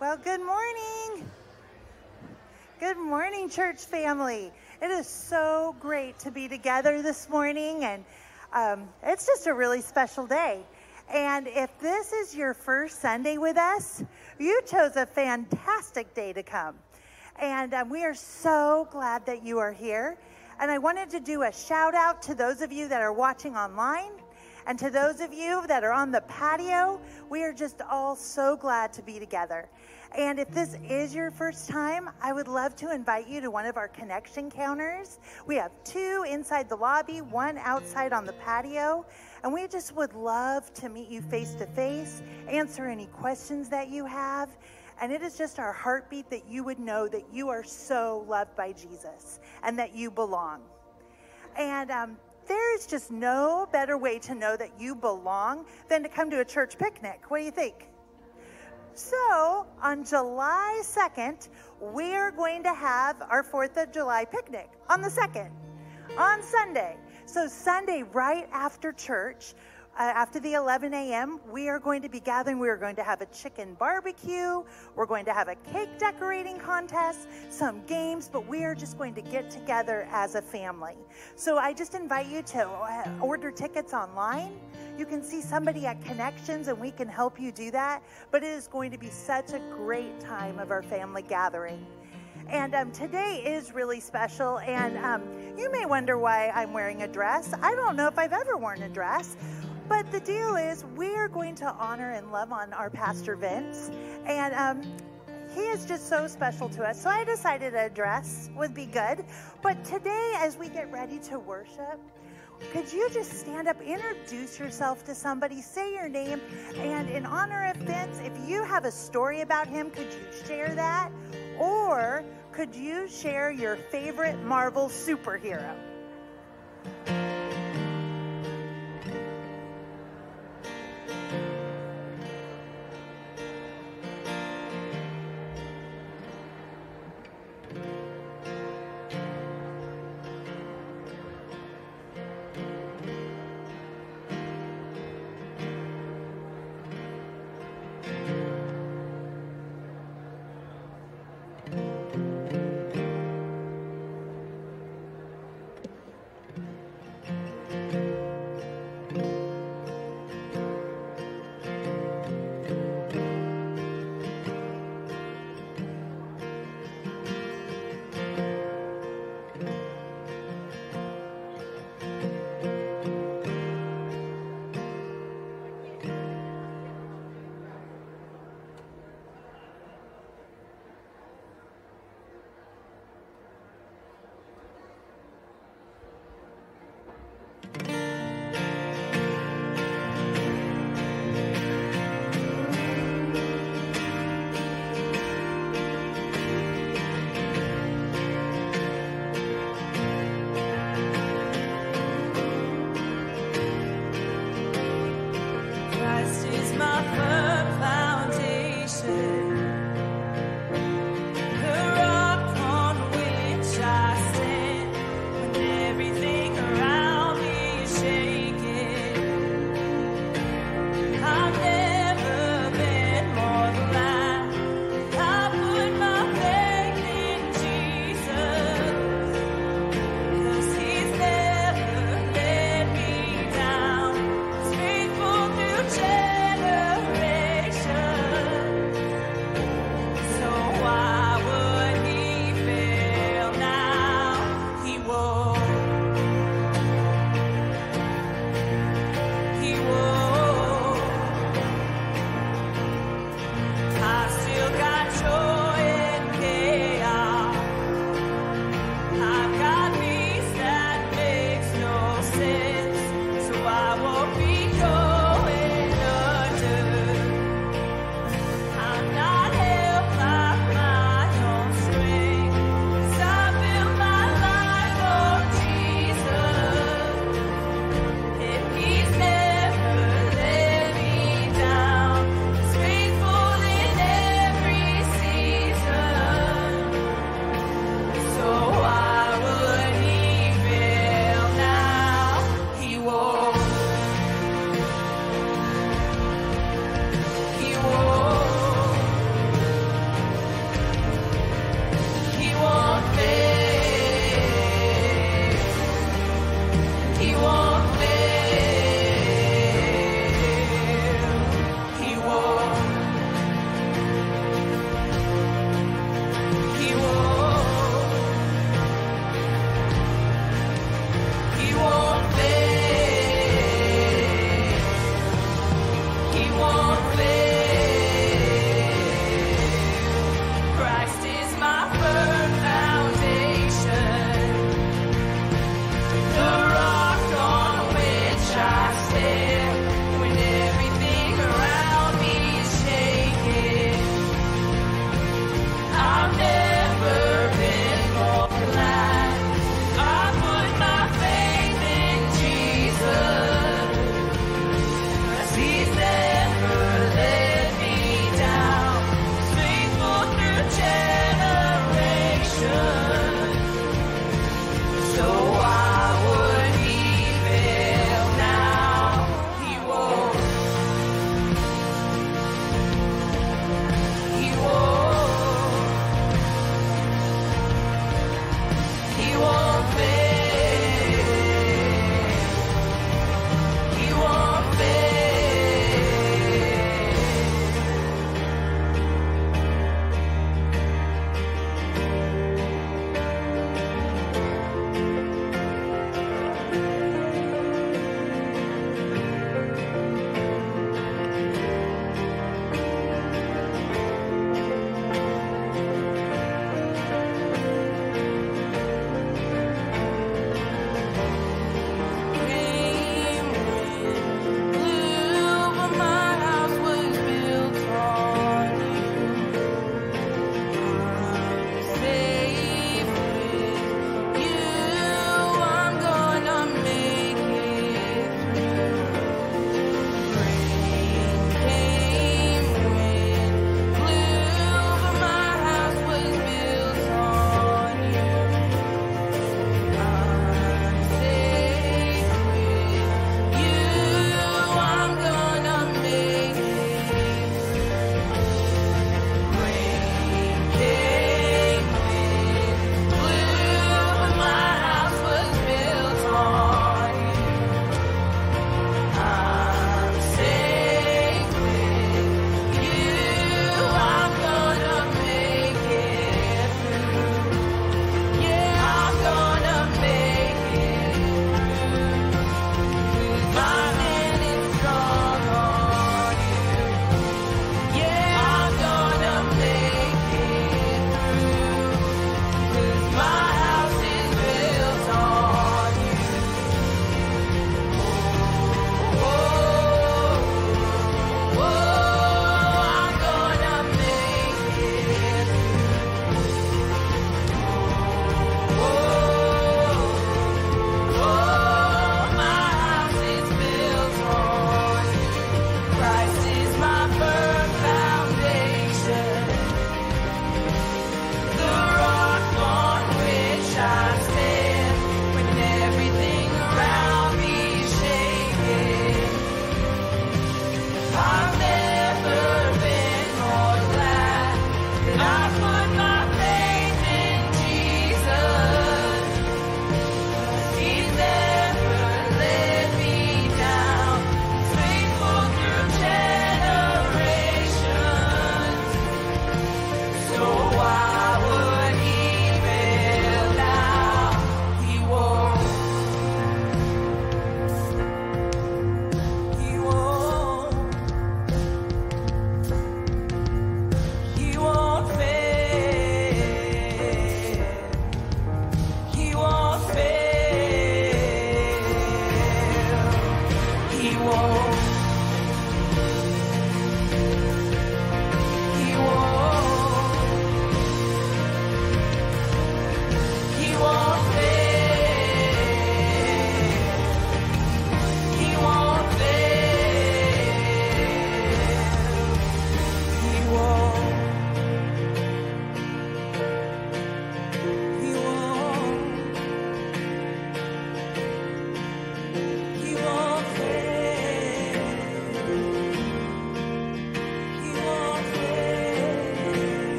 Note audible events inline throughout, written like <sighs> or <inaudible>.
Well, good morning. Good morning, church family. It is so great to be together this morning, and um, it's just a really special day. And if this is your first Sunday with us, you chose a fantastic day to come. And um, we are so glad that you are here. And I wanted to do a shout out to those of you that are watching online and to those of you that are on the patio. We are just all so glad to be together. And if this is your first time, I would love to invite you to one of our connection counters. We have two inside the lobby, one outside on the patio. And we just would love to meet you face to face, answer any questions that you have. And it is just our heartbeat that you would know that you are so loved by Jesus and that you belong. And um, there is just no better way to know that you belong than to come to a church picnic. What do you think? So, on July 2nd, we are going to have our 4th of July picnic on the 2nd, on Sunday. So, Sunday, right after church, after the 11 a.m., we are going to be gathering. We are going to have a chicken barbecue. We're going to have a cake decorating contest, some games, but we are just going to get together as a family. So I just invite you to uh, order tickets online. You can see somebody at Connections and we can help you do that. But it is going to be such a great time of our family gathering. And um, today is really special. And um, you may wonder why I'm wearing a dress. I don't know if I've ever worn a dress. But the deal is, we are going to honor and love on our Pastor Vince. And um, he is just so special to us. So I decided a dress would be good. But today, as we get ready to worship, could you just stand up, introduce yourself to somebody, say your name, and in honor of Vince, if you have a story about him, could you share that? Or could you share your favorite Marvel superhero?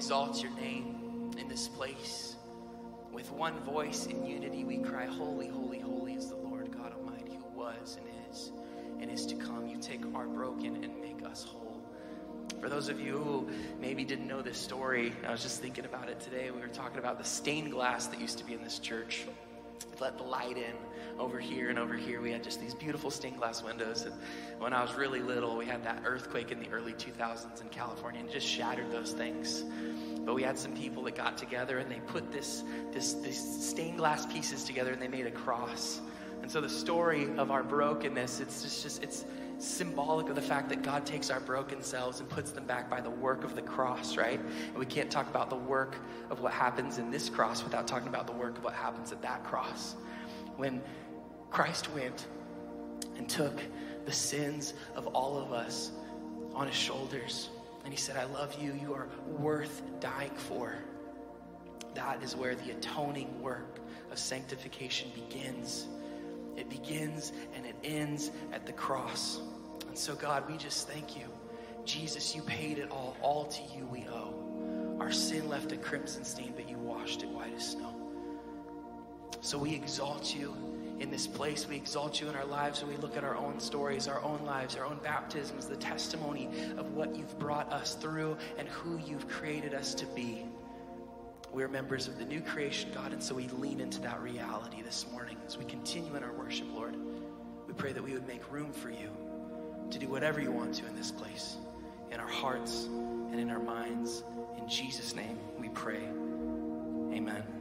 exalts your name in this place. With one voice in unity, we cry, Holy, holy, holy is the Lord God Almighty, who was and is and is to come. You take our broken and make us whole. For those of you who maybe didn't know this story, I was just thinking about it today. We were talking about the stained glass that used to be in this church let the light in over here and over here. We had just these beautiful stained glass windows. And when I was really little, we had that earthquake in the early 2000s in California and just shattered those things. But we had some people that got together and they put this, this, this stained glass pieces together and they made a cross. And so the story of our brokenness, it's just, just it's symbolic of the fact that God takes our broken selves and puts them back by the work of the cross, right? And we can't talk about the work of what happens in this cross without talking about the work of what happens at that cross. When Christ went and took the sins of all of us on his shoulders, and he said, I love you, you are worth dying for. That is where the atoning work of sanctification begins. It begins and it ends at the cross. And so, God, we just thank you. Jesus, you paid it all. All to you we owe. Our sin left a crimson stain, but you washed it white as snow. So we exalt you in this place. We exalt you in our lives when we look at our own stories, our own lives, our own baptisms, the testimony of what you've brought us through and who you've created us to be. We're members of the new creation, God, and so we lean into that reality this morning as we continue in our worship, Lord. We pray that we would make room for you to do whatever you want to in this place, in our hearts and in our minds. In Jesus' name we pray. Amen.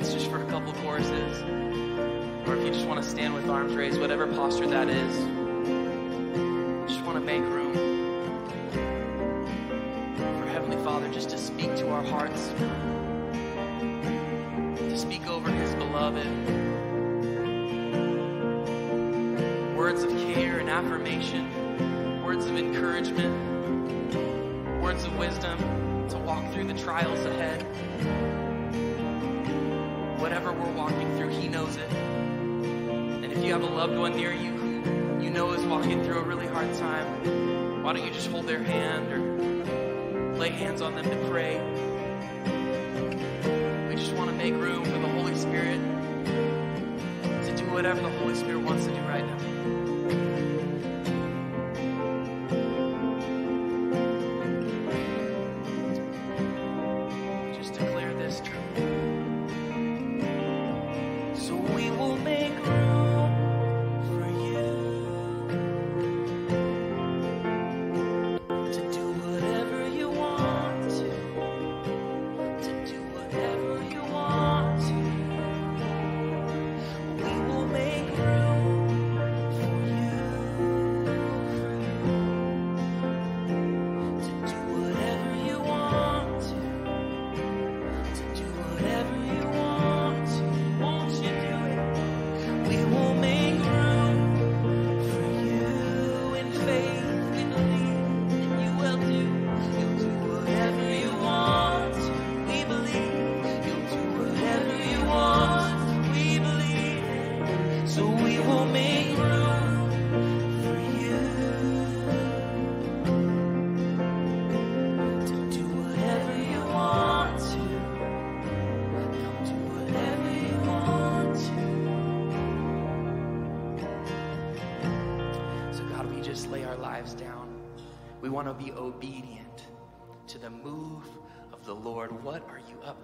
It's just for a couple choruses, or if you just want to stand with arms raised, whatever posture that is, just want to make room for Heavenly Father just to speak to our hearts, to speak over His beloved. Words of care and affirmation, words of encouragement, words of wisdom to walk through the trials ahead. Whatever we're walking through, He knows it. And if you have a loved one near you who you know is walking through a really hard time, why don't you just hold their hand or lay hands on them to pray? We just want to make room for the Holy Spirit to do whatever the Holy Spirit wants to do right now.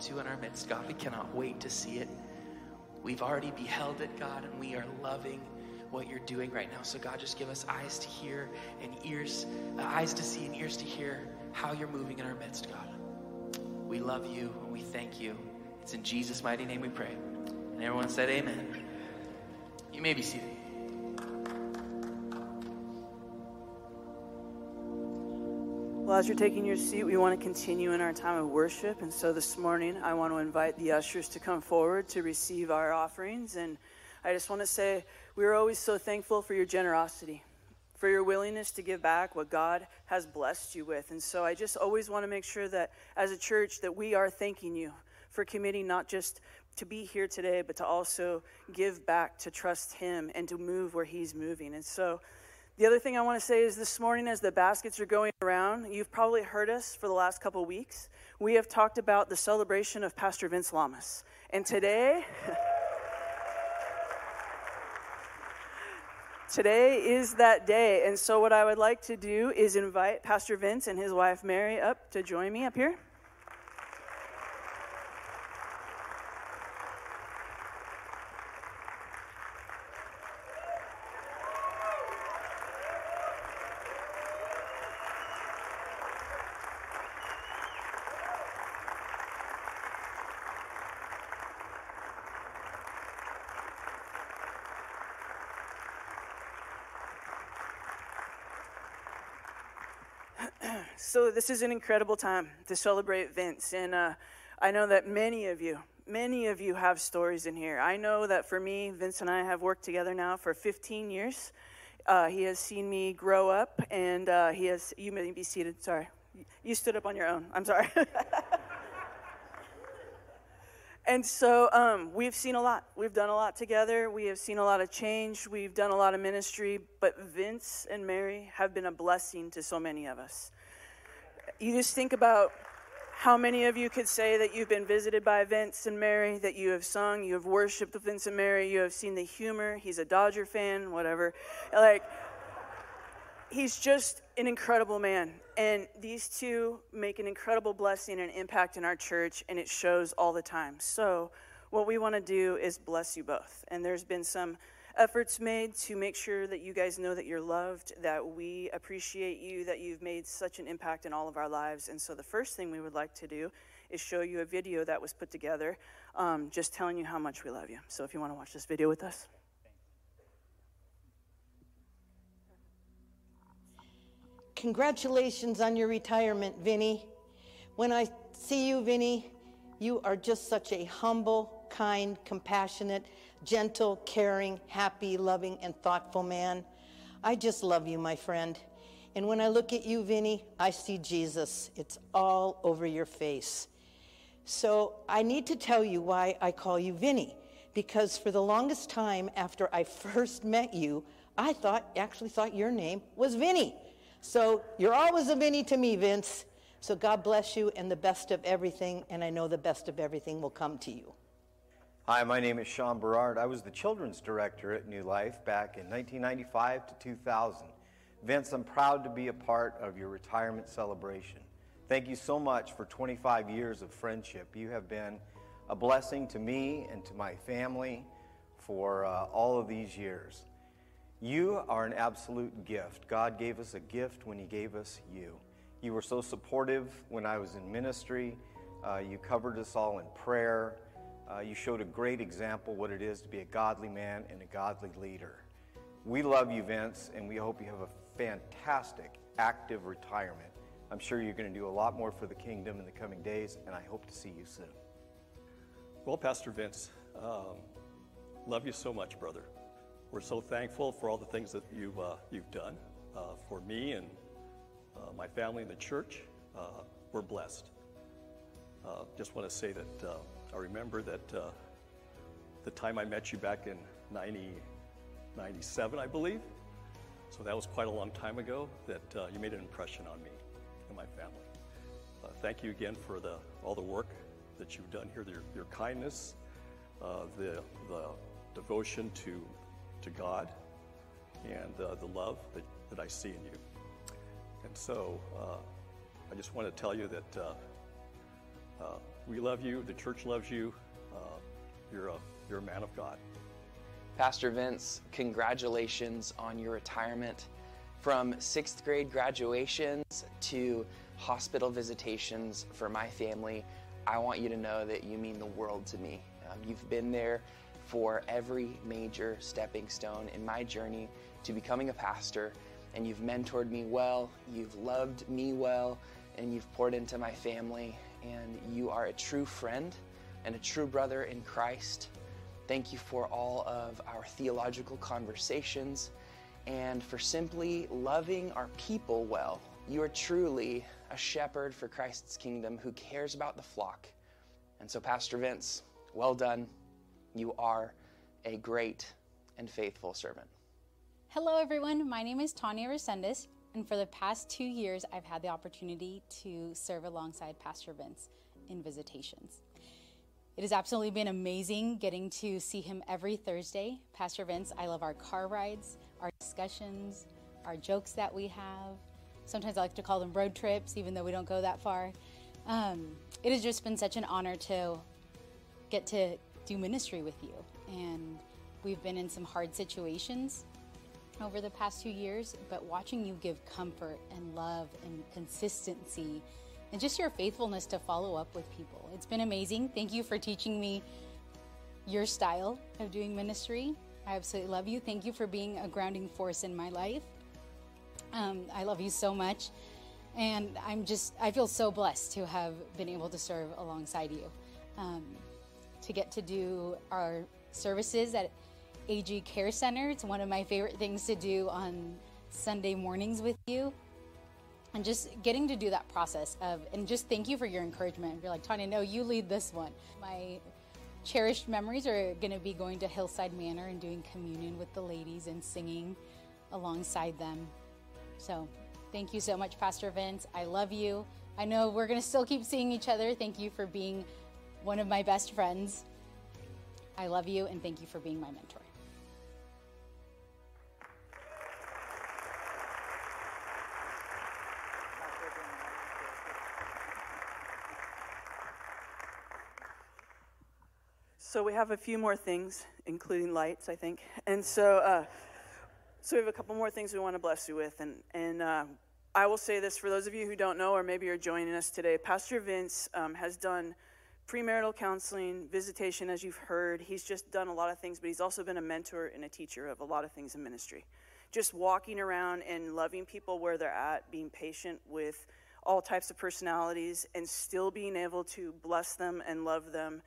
To in our midst, God? We cannot wait to see it. We've already beheld it, God, and we are loving what you're doing right now. So, God, just give us eyes to hear and ears, uh, eyes to see and ears to hear how you're moving in our midst, God. We love you and we thank you. It's in Jesus' mighty name we pray. And everyone said, Amen. You may be seated. Well, as you're taking your seat, we want to continue in our time of worship. And so this morning, I want to invite the ushers to come forward to receive our offerings. And I just want to say, we're always so thankful for your generosity, for your willingness to give back what God has blessed you with. And so I just always want to make sure that as a church that we are thanking you for committing not just to be here today, but to also give back, to trust Him, and to move where He's moving. And so the other thing I want to say is this morning, as the baskets are going around, you've probably heard us for the last couple weeks. We have talked about the celebration of Pastor Vince Lamas. And today, <laughs> today is that day. And so, what I would like to do is invite Pastor Vince and his wife Mary up to join me up here. So this is an incredible time to celebrate Vince, and uh, I know that many of you, many of you have stories in here. I know that for me, Vince and I have worked together now for 15 years. Uh, he has seen me grow up, and uh, he has. You may be seated. Sorry, you stood up on your own. I'm sorry. <laughs> And so um, we've seen a lot. We've done a lot together. We have seen a lot of change. We've done a lot of ministry. But Vince and Mary have been a blessing to so many of us. You just think about How many of you could say that you've been visited by Vince and Mary, that you have sung, you have worshiped Vince and Mary, you have seen the humor? He's a Dodger fan, whatever. Like, he's just an incredible man. And these two make an incredible blessing and impact in our church, and it shows all the time. So, what we want to do is bless you both. And there's been some efforts made to make sure that you guys know that you're loved, that we appreciate you, that you've made such an impact in all of our lives. And so, the first thing we would like to do is show you a video that was put together, um, just telling you how much we love you. So, if you want to watch this video with us. Congratulations on your retirement, Vinny. When I see you, Vinny, you are just such a humble, kind, compassionate, gentle, caring, happy, loving, and thoughtful man. I just love you, my friend. And when I look at you, Vinny, I see Jesus. It's all over your face. So I need to tell you why I call you Vinny. Because for the longest time after I first met you, I thought, actually thought your name was Vinny. So you're always a Vinny to me, Vince. So God bless you and the best of everything, and I know the best of everything will come to you. Hi, my name is Sean Berard. I was the children's director at New Life back in 1995 to 2000. Vince, I'm proud to be a part of your retirement celebration. Thank you so much for 25 years of friendship. You have been a blessing to me and to my family for uh, all of these years. You are an absolute gift. God gave us a gift when He gave us you. You were so supportive when I was in ministry. Uh, you covered us all in prayer. Uh, you showed a great example what it is to be a godly man and a godly leader. We love you, Vince, and we hope you have a fantastic, active retirement. I'm sure you're going to do a lot more for the kingdom in the coming days, and I hope to see you soon. Well, Pastor Vince, um, love you so much, brother. We're so thankful for all the things that you've, uh, you've done uh, for me and uh, my family and the church. Uh, we're blessed. Uh, just want to say that uh, I remember that the time I met you back in 90, 97, I believe. So that was quite a long time ago that you made an impression on me and my family. thank you again for the, all the work that you've done here, your, your kindness, the, the devotion to to God and uh, the love that, that I see in you. And so uh, I just want to tell you that uh, uh we love you, the church loves you, uh, you're, a, you're a man of God. Pastor Vince, congratulations on your retirement. From sixth grade graduations to hospital visitations for my family, I want you to know that you mean the world to me. Um, you've been there for every major stepping stone in my journey to becoming a pastor. And you've mentored me well, you've loved me well, and you've poured into my family. And you are a true friend and a true brother in Christ. Thank you for all of our theological conversations and for simply loving our people well. You are truly a shepherd for Christ's kingdom who cares about the flock. And so, Pastor Vince, well done. You are a great and faithful servant. Hello, everyone. My name is Tanya Resendez, and for the past two years, I've had the opportunity to serve alongside Pastor Vince in visitations. It has absolutely been amazing getting to see him every Thursday. Pastor Vince, I love our car rides, our discussions, our jokes that we have. Sometimes I like to call them road trips, even though we don't go that far. Um, it has just been such an honor to get to do ministry with you. And we've been in some hard situations over the past two years, but watching you give comfort and love and consistency and just your faithfulness to follow up with people. It's been amazing. Thank you for teaching me your style of doing ministry. I absolutely love you. Thank you for being a grounding force in my life. Um, I love you so much. And I'm just, I feel so blessed to have been able to serve alongside you. Um, to get to do our services at AG Care Center. It's one of my favorite things to do on Sunday mornings with you. And just getting to do that process of, and just thank you for your encouragement. You're like, Tanya, no, you lead this one. My cherished memories are going to be going to Hillside Manor and doing communion with the ladies and singing alongside them. So thank you so much, Pastor Vince. I love you. I know we're going to still keep seeing each other. Thank you for being one of my best friends. I love you and thank you for being my mentor. So we have a few more things, including lights, I think. And so, uh, so we have a couple more things we want to bless you with. And, and uh, I will say this for those of you who don't know, or maybe you're joining us today, Pastor Vince um, has done premarital counseling, visitation, as you've heard. He's just done a lot of things, but he's also been a mentor and a teacher of a lot of things in ministry. Just walking around and loving people where they're at, being patient with all types of personalities, and still being able to bless them and love them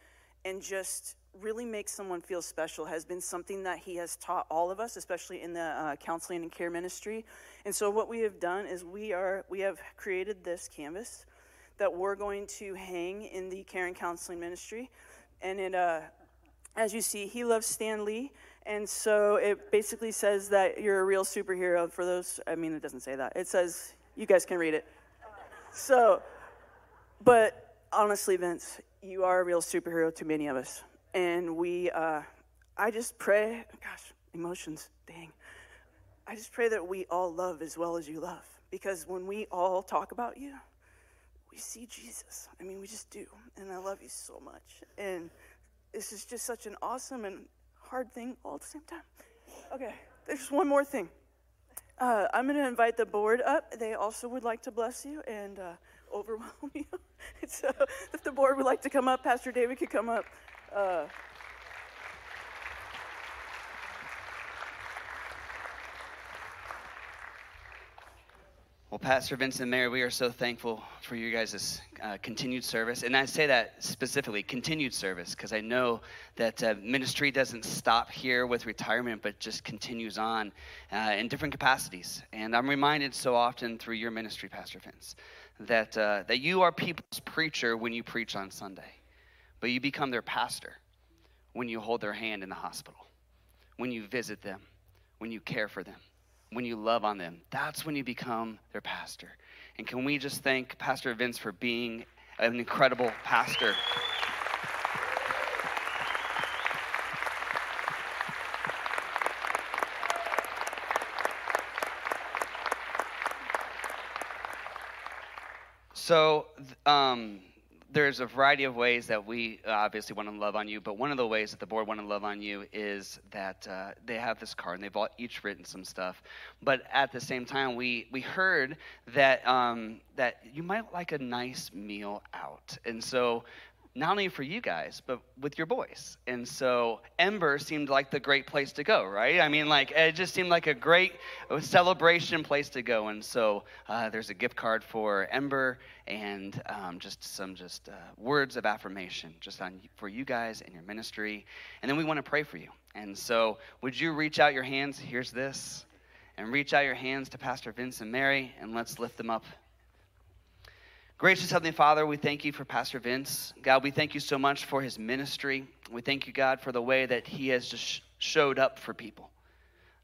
and just really makes someone feel special has been something that he has taught all of us especially in the uh, counseling and care ministry. And so what we have done is we are we have created this canvas that we're going to hang in the care and counseling ministry. And it uh, as you see he loves stan lee. And so it basically says that you're a real superhero for those i mean it doesn't say that. It says you guys can read it. So but honestly vince you are a real superhero to many of us. And we, uh, I just pray, gosh, emotions, dang. I just pray that we all love as well as you love. Because when we all talk about you, we see Jesus. I mean, we just do. And I love you so much. And this is just such an awesome and hard thing all at the same time. Okay, there's one more thing. Uh, I'm going to invite the board up. They also would like to bless you and uh, overwhelm <laughs> you. so if the board would like to come up, Pastor David could come up. Uh, Well, Pastor Vincent and Mary, we are so thankful for you guys' uh, continued service. And I say that specifically, continued service, because I know that uh, ministry doesn't stop here with retirement, but just continues on uh, in different capacities. And I'm reminded so often through your ministry, Pastor Vince, that, uh, that you are people's preacher when you preach on Sunday, but you become their pastor when you hold their hand in the hospital, when you visit them, when you care for them when you love on them. That's when you become their pastor. And can we just thank Pastor Vince for being an incredible pastor? So, um, there's a variety of ways that we uh, obviously want to love on you, but one of the ways that the board want to love on you is that uh, they have this card and they've all, each written some stuff. But at the same time, we we heard that um, that you might like a nice meal out, and so not only for you guys, but with your boys. And so Ember seemed like the great place to go, right? I mean, like, it just seemed like a great celebration place to go. And so uh, there's a gift card for Ember and um, just some just uh, words of affirmation just on for you guys and your ministry. And then we want to pray for you. And so would you reach out your hands? Here's this. And reach out your hands to Pastor Vince and Mary, and let's lift them up Gracious Heavenly Father, we thank you for Pastor Vince. God, we thank you so much for his ministry. We thank you, God, for the way that he has just showed up for people.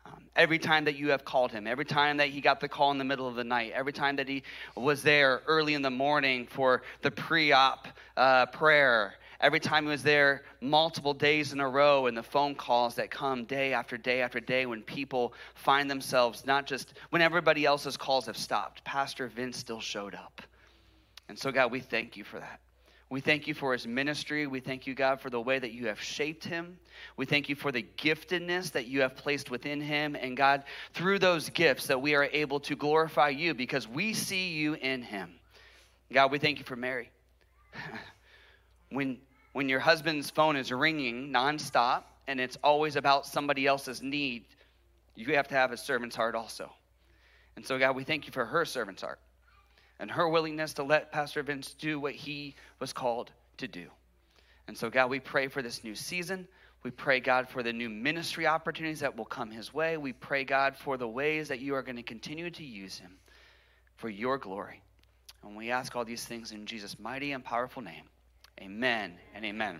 Um, every time that you have called him, every time that he got the call in the middle of the night, every time that he was there early in the morning for the pre op uh, prayer, every time he was there multiple days in a row, and the phone calls that come day after day after day when people find themselves not just when everybody else's calls have stopped, Pastor Vince still showed up. And so, God, we thank you for that. We thank you for his ministry. We thank you, God, for the way that you have shaped him. We thank you for the giftedness that you have placed within him. And God, through those gifts, that we are able to glorify you because we see you in him. God, we thank you for Mary. <laughs> when, when your husband's phone is ringing nonstop and it's always about somebody else's need, you have to have a servant's heart also. And so, God, we thank you for her servant's heart and her willingness to let Pastor Vince do what he was called to do. And so, God, we pray for this new season. We pray, God, for the new ministry opportunities that will come his way. We pray, God, for the ways that you are going to continue to use him for your glory. And we ask all these things in Jesus' mighty and powerful name. Amen and amen.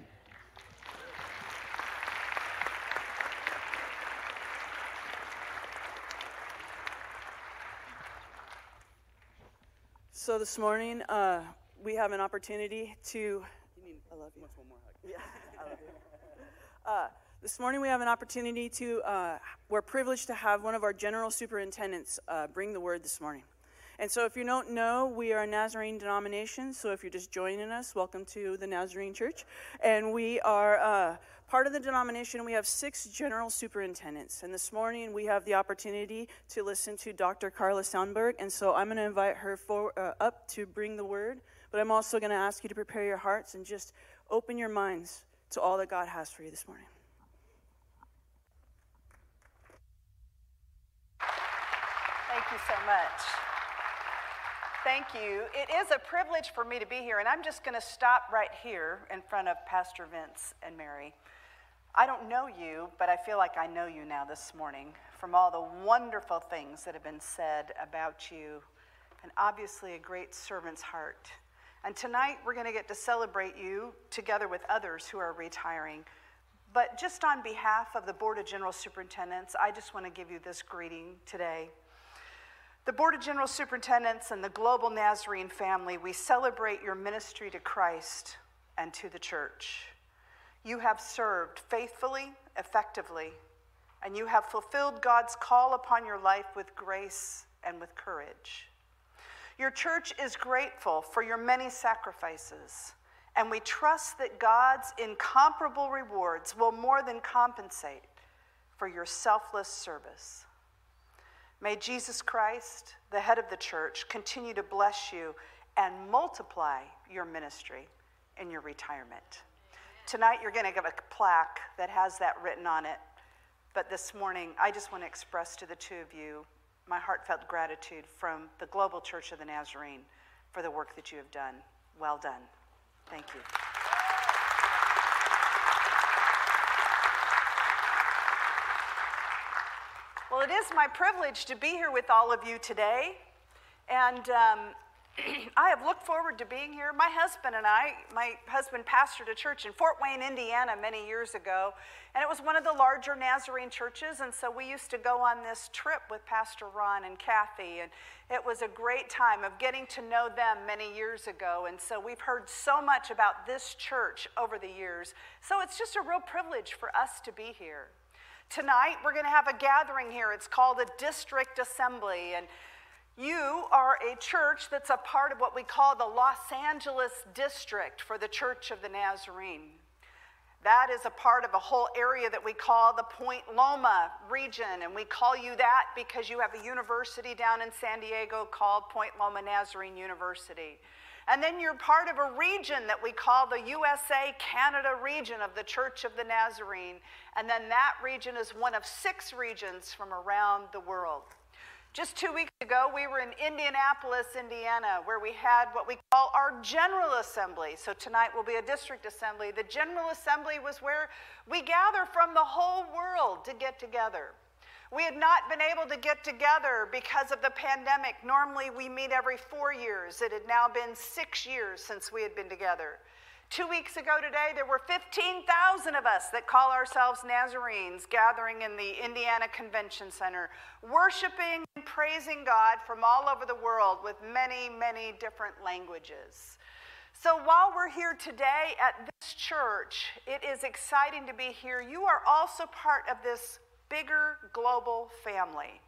So this morning, uh, we have an opportunity to. Need, I love you. one more hug. Yeah, I love you. <laughs> Uh, this morning, we have an opportunity to. Uh, we're privileged to have one of our general superintendents uh, bring the word this morning. And so, if you don't know, we are a Nazarene denomination. So, if you're just joining us, welcome to the Nazarene Church. And we are uh, part of the denomination. We have six general superintendents. And this morning, we have the opportunity to listen to Dr. Carla Sunberg. And so, I'm going to invite her for, uh, up to bring the word. But I'm also going to ask you to prepare your hearts and just open your minds to all that God has for you this morning. Thank you so much. Thank you. It is a privilege for me to be here, and I'm just going to stop right here in front of Pastor Vince and Mary. I don't know you, but I feel like I know you now this morning from all the wonderful things that have been said about you, and obviously a great servant's heart. And tonight we're going to get to celebrate you together with others who are retiring. But just on behalf of the Board of General Superintendents, I just want to give you this greeting today. The Board of General Superintendents and the Global Nazarene family, we celebrate your ministry to Christ and to the church. You have served faithfully, effectively, and you have fulfilled God's call upon your life with grace and with courage. Your church is grateful for your many sacrifices, and we trust that God's incomparable rewards will more than compensate for your selfless service. May Jesus Christ, the head of the church, continue to bless you and multiply your ministry in your retirement. Tonight, you're going to give a plaque that has that written on it. But this morning, I just want to express to the two of you my heartfelt gratitude from the Global Church of the Nazarene for the work that you have done. Well done. Thank you. Well, it is my privilege to be here with all of you today. And um, <clears throat> I have looked forward to being here. My husband and I, my husband pastored a church in Fort Wayne, Indiana, many years ago. And it was one of the larger Nazarene churches. And so we used to go on this trip with Pastor Ron and Kathy. And it was a great time of getting to know them many years ago. And so we've heard so much about this church over the years. So it's just a real privilege for us to be here. Tonight, we're going to have a gathering here. It's called a district assembly. And you are a church that's a part of what we call the Los Angeles district for the Church of the Nazarene. That is a part of a whole area that we call the Point Loma region. And we call you that because you have a university down in San Diego called Point Loma Nazarene University. And then you're part of a region that we call the USA Canada region of the Church of the Nazarene. And then that region is one of six regions from around the world. Just two weeks ago, we were in Indianapolis, Indiana, where we had what we call our General Assembly. So tonight will be a district assembly. The General Assembly was where we gather from the whole world to get together. We had not been able to get together because of the pandemic. Normally, we meet every four years. It had now been six years since we had been together. Two weeks ago today, there were 15,000 of us that call ourselves Nazarenes gathering in the Indiana Convention Center, worshiping and praising God from all over the world with many, many different languages. So while we're here today at this church, it is exciting to be here. You are also part of this bigger global family.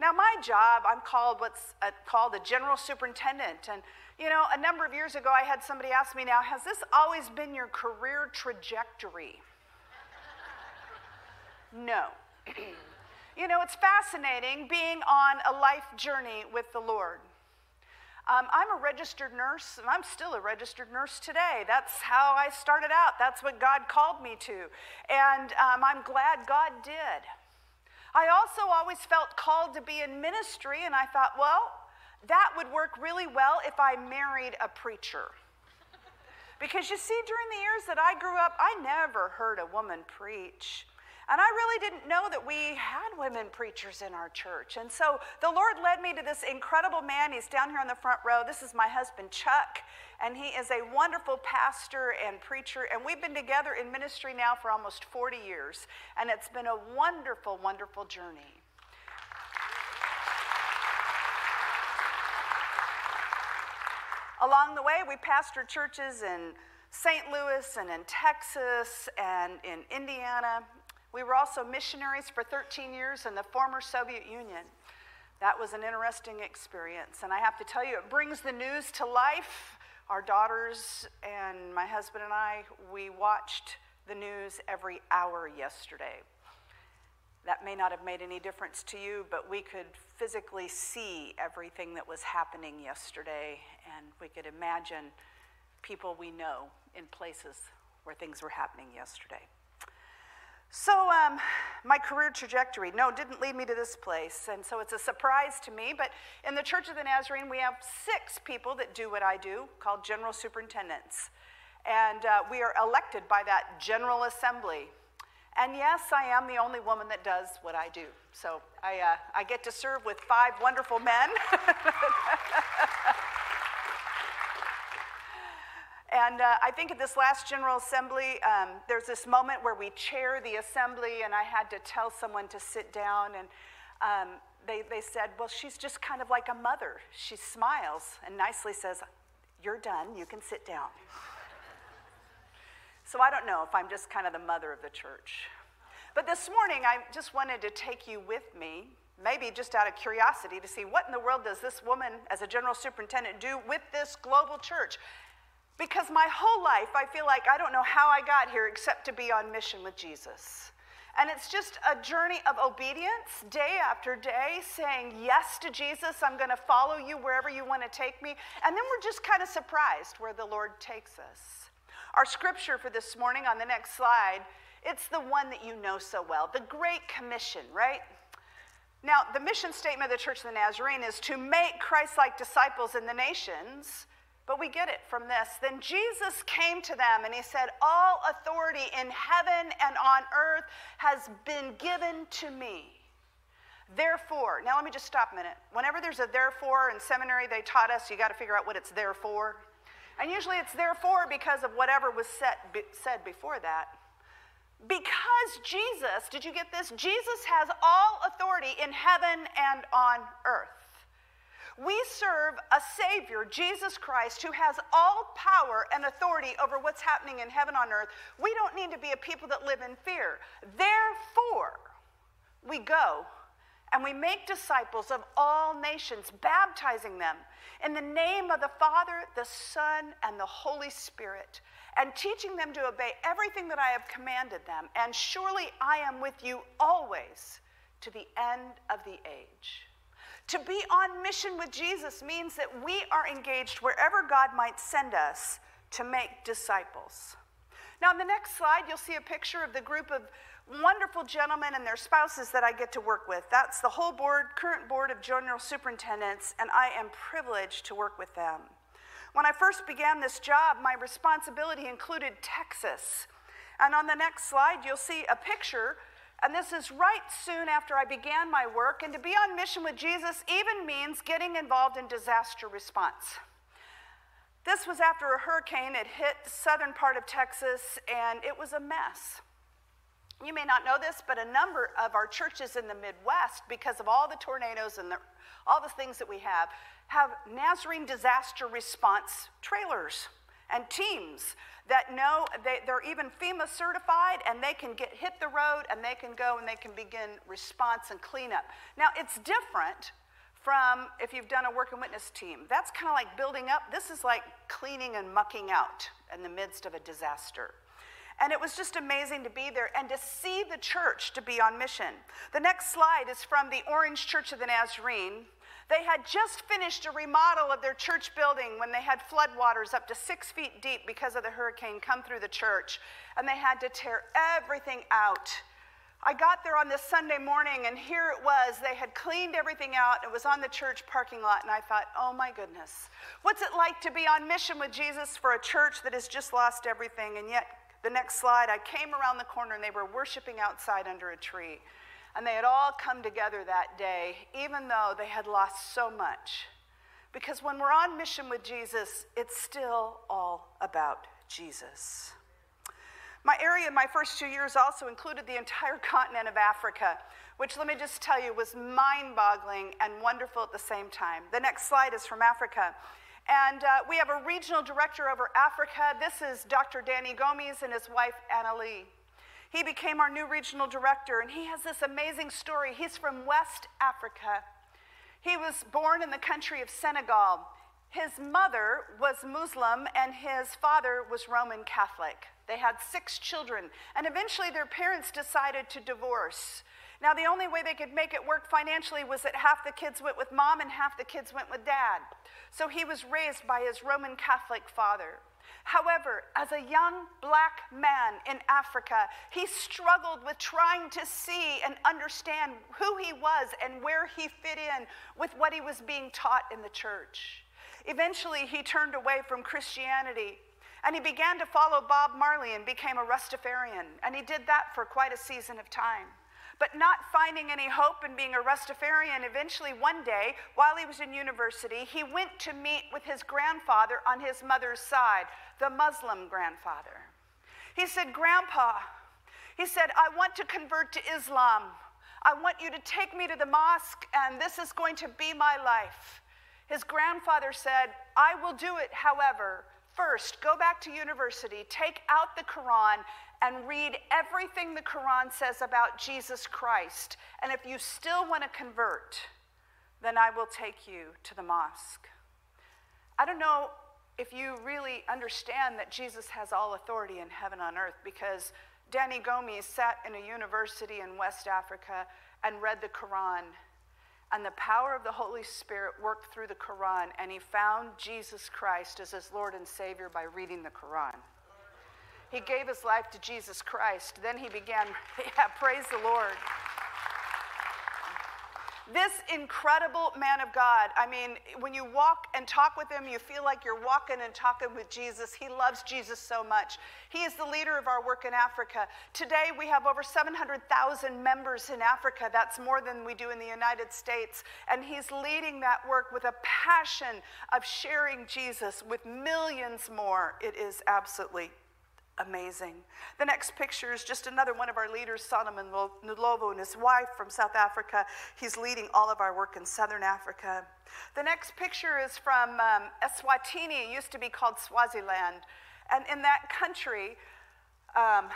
Now, my job, I'm called what's uh, called a general superintendent. And, you know, a number of years ago, I had somebody ask me, now, has this always been your career trajectory? no. <clears throat> you know, it's fascinating being on a life journey with the Lord. Um, I'm a registered nurse, and I'm still a registered nurse today. That's how I started out. That's what God called me to. And um, I'm glad God did. I also always felt called to be in ministry, and I thought, well, that would work really well if I married a preacher. Because you see, during the years that I grew up, I never heard a woman preach. And I really didn't know that we had women preachers in our church. And so the Lord led me to this incredible man. He's down here on the front row. This is my husband, Chuck. And he is a wonderful pastor and preacher. And we've been together in ministry now for almost 40 years. And it's been a wonderful, wonderful journey. Along the way, we pastored churches in St. Louis and in Texas and in Indiana. We were also missionaries for 13 years in the former Soviet Union. That was an interesting experience. And I have to tell you, it brings the news to life. Our daughters and my husband and I, we watched the news every hour yesterday. That may not have made any difference to you, but we could physically see everything that was happening yesterday, and we could imagine people we know in places where things were happening yesterday. So, um, my career trajectory, no, didn't lead me to this place. And so it's a surprise to me. But in the Church of the Nazarene, we have six people that do what I do, called general superintendents. And uh, we are elected by that General Assembly. And yes, I am the only woman that does what I do. So I, uh, I get to serve with five wonderful men. <laughs> And uh, I think at this last General Assembly, um, there's this moment where we chair the assembly, and I had to tell someone to sit down. And um, they, they said, Well, she's just kind of like a mother. She smiles and nicely says, You're done, you can sit down. so I don't know if I'm just kind of the mother of the church. But this morning, I just wanted to take you with me, maybe just out of curiosity, to see what in the world does this woman, as a general superintendent, do with this global church. Because my whole life, I feel like I don't know how I got here except to be on mission with Jesus. And it's just a journey of obedience day after day, saying yes to Jesus. I'm going to follow you wherever you want to take me. And then we're just kind of surprised where the Lord takes us. Our scripture for this morning on the next slide, it's the one that you know so well the Great Commission, right? Now, the mission statement of the Church of the Nazarene is to make Christ like disciples in the nations but we get it from this. Then Jesus came to them and he said, All authority in heaven and on earth has been given to me. Therefore, now let me just stop a minute. Whenever there's a therefore in seminary, they taught us you got to figure out what it's there for. And usually it's therefore because of whatever was set, be, said before that. Because Jesus, did you get this? Jesus has all authority in heaven and on earth. We serve a Savior, Jesus Christ, who has all power and authority over what's happening in heaven on earth. We don't need to be a people that live in fear. Therefore, we go and we make disciples of all nations, baptizing them in the name of the Father, the Son, and the Holy Spirit, and teaching them to obey everything that I have commanded them. And surely I am with you always to the end of the age. To be on mission with Jesus means that we are engaged wherever God might send us to make disciples. Now, on the next slide, you'll see a picture of the group of wonderful gentlemen and their spouses that I get to work with. That's the whole board, current board of general superintendents, and I am privileged to work with them. When I first began this job, my responsibility included Texas. And on the next slide, you'll see a picture and this is right soon after I began my work. And to be on mission with Jesus even means getting involved in disaster response. This was after a hurricane had hit the southern part of Texas, and it was a mess. You may not know this, but a number of our churches in the Midwest, because of all the tornadoes and the, all the things that we have, have Nazarene disaster response trailers and teams that know they, they're even FEMA certified and they can get hit the road and they can go and they can begin response and cleanup. Now it's different from if you've done a work and witness team. That's kind of like building up. This is like cleaning and mucking out in the midst of a disaster. And it was just amazing to be there and to see the church to be on mission. The next slide is from the Orange Church of the Nazarene. They had just finished a remodel of their church building when they had floodwaters up to six feet deep because of the hurricane come through the church, and they had to tear everything out. I got there on this Sunday morning, and here it was. They had cleaned everything out. It was on the church parking lot, and I thought, oh my goodness, what's it like to be on mission with Jesus for a church that has just lost everything? And yet, the next slide, I came around the corner, and they were worshiping outside under a tree. And they had all come together that day, even though they had lost so much. Because when we're on mission with Jesus, it's still all about Jesus. My area in my first two years also included the entire <laughs> continent of Africa, which let me just tell you was mind boggling and wonderful at the same time. The next slide is from Africa. And uh, we have a regional director over Africa. This is Dr. Danny Gomes and his wife, Anna Lee. He became our new regional director, and he has this amazing story. He's from West Africa. He was born in the country of Senegal. His mother was Muslim, and his father was Roman Catholic. They had six children, and eventually their parents decided to divorce. Now, the only way they could make it work financially was that half the kids went with mom and half the kids went with dad. So he was raised by his Roman Catholic father. However, as a young black man in Africa, he struggled with trying to see and understand who he was and where he fit in with what he was being taught in the church. Eventually, he turned away from Christianity and he began to follow Bob Marley and became a Rastafarian. And he did that for quite a season of time. But not finding any hope in being a Rastafarian, eventually one day, while he was in university, he went to meet with his grandfather on his mother's side, the Muslim grandfather. He said, Grandpa, he said, I want to convert to Islam. I want you to take me to the mosque, and this is going to be my life. His grandfather said, I will do it, however. First, go back to university, take out the Quran, and read everything the Quran says about Jesus Christ. And if you still want to convert, then I will take you to the mosque. I don't know if you really understand that Jesus has all authority in heaven on earth because Danny Gomes sat in a university in West Africa and read the Quran. And the power of the Holy Spirit worked through the Quran, and he found Jesus Christ as his Lord and Savior by reading the Quran. He gave his life to Jesus Christ. Then he began, <laughs> yeah, praise the Lord. This incredible man of God, I mean, when you walk and talk with him, you feel like you're walking and talking with Jesus. He loves Jesus so much. He is the leader of our work in Africa. Today, we have over 700,000 members in Africa. That's more than we do in the United States. And he's leading that work with a passion of sharing Jesus with millions more. It is absolutely amazing. The next picture is just another one of our leaders, Solomon Ndlovu, and his wife from South Africa. He's leading all of our work in Southern Africa. The next picture is from um, Eswatini, used to be called Swaziland. And in that country, um,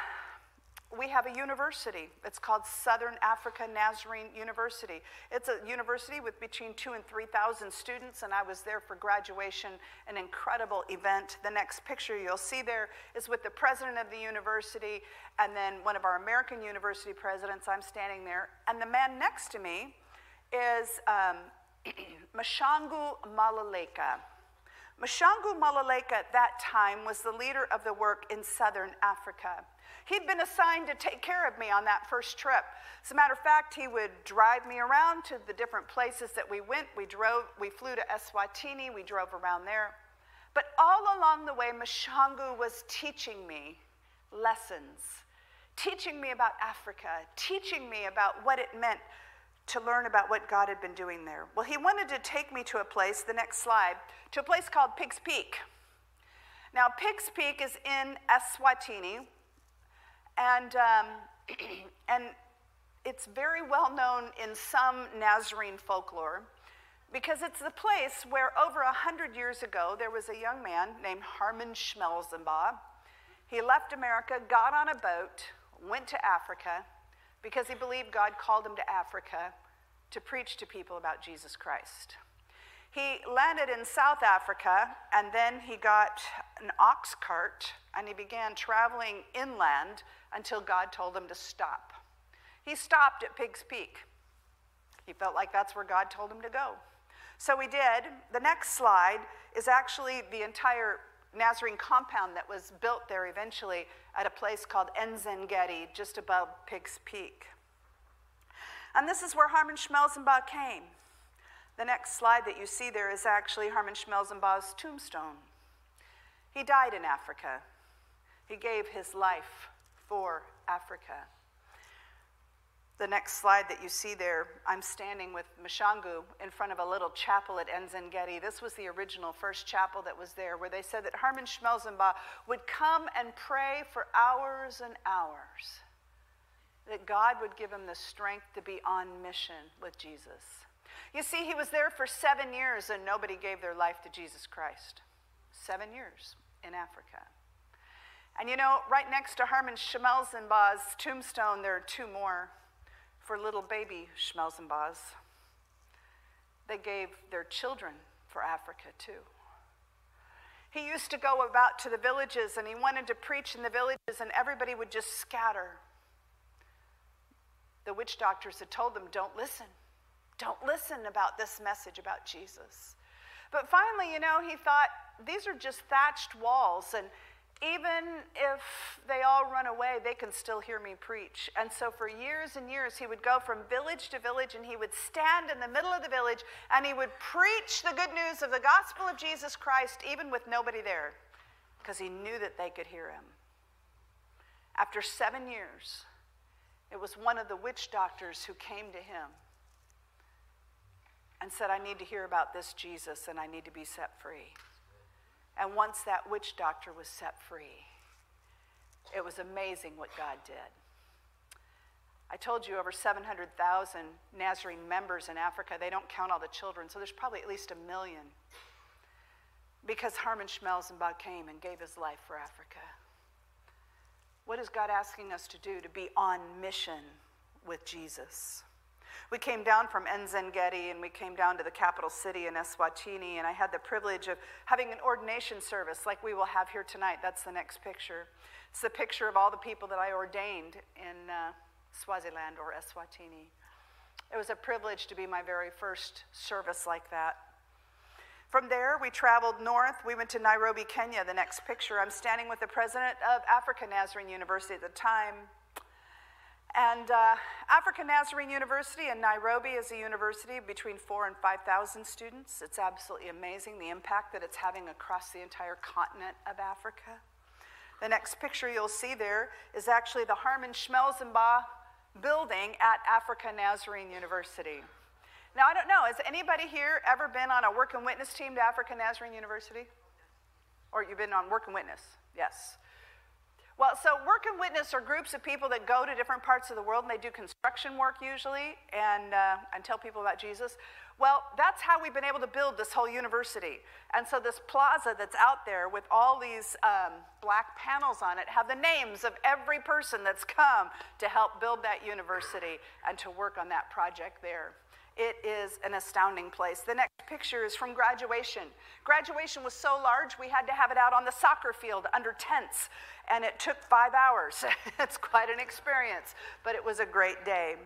we have a university. It's called Southern Africa Nazarene University. It's a university with between two and 3,000 students, and I was there for graduation, an incredible event. The next picture you'll see there is with the president of the university and then one of our American university presidents. I'm standing there, and the man next to me is um, <clears throat> Mashangu Maluleka. Mashangu Maluleka at that time was the leader of the work in Southern Africa. He'd been assigned to take care of me on that first trip. As a matter of fact, he would drive me around to the different places that we went. We drove, we flew to Eswatini, we drove around there. But all along the way, Mashangu was teaching me lessons, teaching me about Africa, teaching me about what it meant to learn about what God had been doing there. Well, he wanted to take me to a place, the next slide, to a place called Pig's Peak. Now, Pig's Peak is in Eswatini, and, um, <clears throat> and it's very well known in some Nazarene folklore because it's the place where over a hundred years ago there was a young man named Harmon Schmelzenbach. He left America, got on a boat, went to Africa because he believed God called him to Africa to preach to people about Jesus Christ. He landed in South Africa and then he got an ox cart and he began traveling inland until God told him to stop. He stopped at Pig's Peak. He felt like that's where God told him to go. So he did. The next slide is actually the entire Nazarene compound that was built there eventually at a place called Enzengeti, just above Pig's Peak. And this is where Harmon Schmelzenbach came. The next slide that you see there is actually Harmon Schmelzenbach's tombstone. He died in Africa. He gave his life for Africa. The next slide that you see there, I'm standing with Mashangu in front of a little chapel at Enzengeti. This was the original first chapel that was there, where they said that Harmon Schmelzenbach would come and pray for hours and hours, that God would give him the strength to be on mission with Jesus. You see, he was there for seven years and nobody gave their life to Jesus Christ. Seven years in Africa. And you know, right next to Harmon Schmelzenbach's tombstone, there are two more for little baby Schmelzenbachs. They gave their children for Africa too. He used to go about to the villages and he wanted to preach in the villages, and everybody would just scatter. The witch doctors had told them, Don't listen. Don't listen about this message about Jesus. But finally, you know, he thought, These are just thatched walls, and even if they all run away, they can still hear me preach. And so for years and years, he would go from village to village and he would stand in the middle of the village and he would preach the good news of the gospel of Jesus Christ, even with nobody there, because he knew that they could hear him. After seven years, it was one of the witch doctors who came to him and said, I need to hear about this Jesus and I need to be set free. And once that witch doctor was set free, it was amazing what God did. I told you over 700,000 Nazarene members in Africa. They don't count all the children, so there's probably at least a million. Because Harmon Schmelzenbach came and gave his life for Africa. What is God asking us to do to be on mission with Jesus? We came down from Enzengeti and we came down to the capital city in Eswatini, and I had the privilege of having an ordination service like we will have here tonight. That's the next picture. It's the picture of all the people that I ordained in uh, Swaziland or Eswatini. It was a privilege to be my very first service like that. From there, we traveled north. We went to Nairobi, Kenya. The next picture, I'm standing with the president of Africa Nazarene University at the time, and uh, African Nazarene University in Nairobi is a university between four and 5,000 students. It's absolutely amazing the impact that it's having across the entire continent of Africa. The next picture you'll see there is actually the Harmon Schmelzenbach building at African Nazarene University. Now, I don't know, has anybody here ever been on a work and witness team to African Nazarene University? Or you've been on work and witness? Yes. Well, so work and witness are groups of people that go to different parts of the world and they do construction work usually and, uh, and tell people about Jesus. Well, that's how we've been able to build this whole university. And so this plaza that's out there with all these um, black panels on it have the names of every person that's come to help build that university and to work on that project there. It is an astounding place. The next picture is from graduation. Graduation was so large, we had to have it out on the soccer field under tents, and it took five hours. <laughs> it's quite an experience, but it was a great day.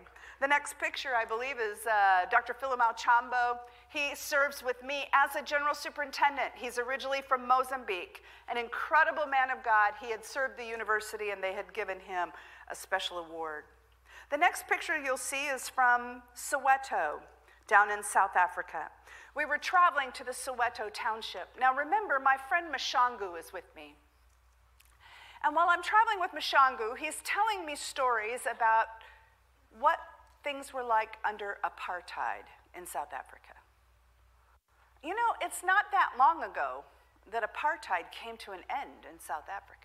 The next picture, I believe, is uh, Dr. Philemon Chambo. He serves with me as a general superintendent. He's originally from Mozambique, an incredible man of God. He had served the university, and they had given him a special award. The next picture you'll see is from Soweto, down in South Africa. We were traveling to the Soweto township. Now remember, my friend Mashangu is with me. And while I'm traveling with Mashangu, he's telling me stories about what things were like under apartheid in South Africa. You know, it's not that long ago that apartheid came to an end in South Africa.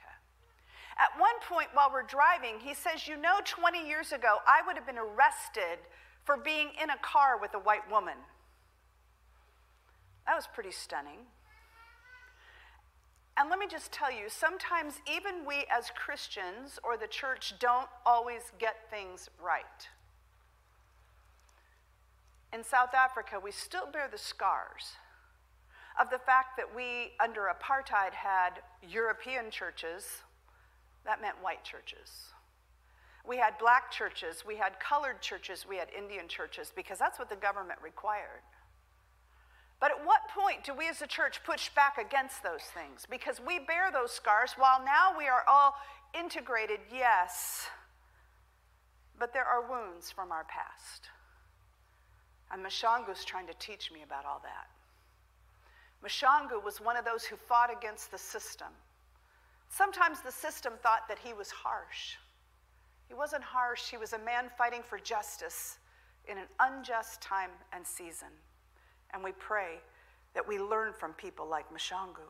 At one point while we're driving, he says, You know, 20 years ago, I would have been arrested for being in a car with a white woman. That was pretty stunning. And let me just tell you, sometimes even we as Christians or the church don't always get things right. In South Africa, we still bear the scars of the fact that we, under apartheid, had European churches that meant white churches. We had black churches, we had colored churches, we had Indian churches, because that's what the government required. But at what point do we as a church push back against those things? Because we bear those scars while now we are all integrated, yes, but there are wounds from our past. And Mashangu's trying to teach me about all that. Mashangu was one of those who fought against the system. Sometimes the system thought that he was harsh. He wasn't harsh, he was a man fighting for justice in an unjust time and season. And we pray that we learn from people like Mashangu.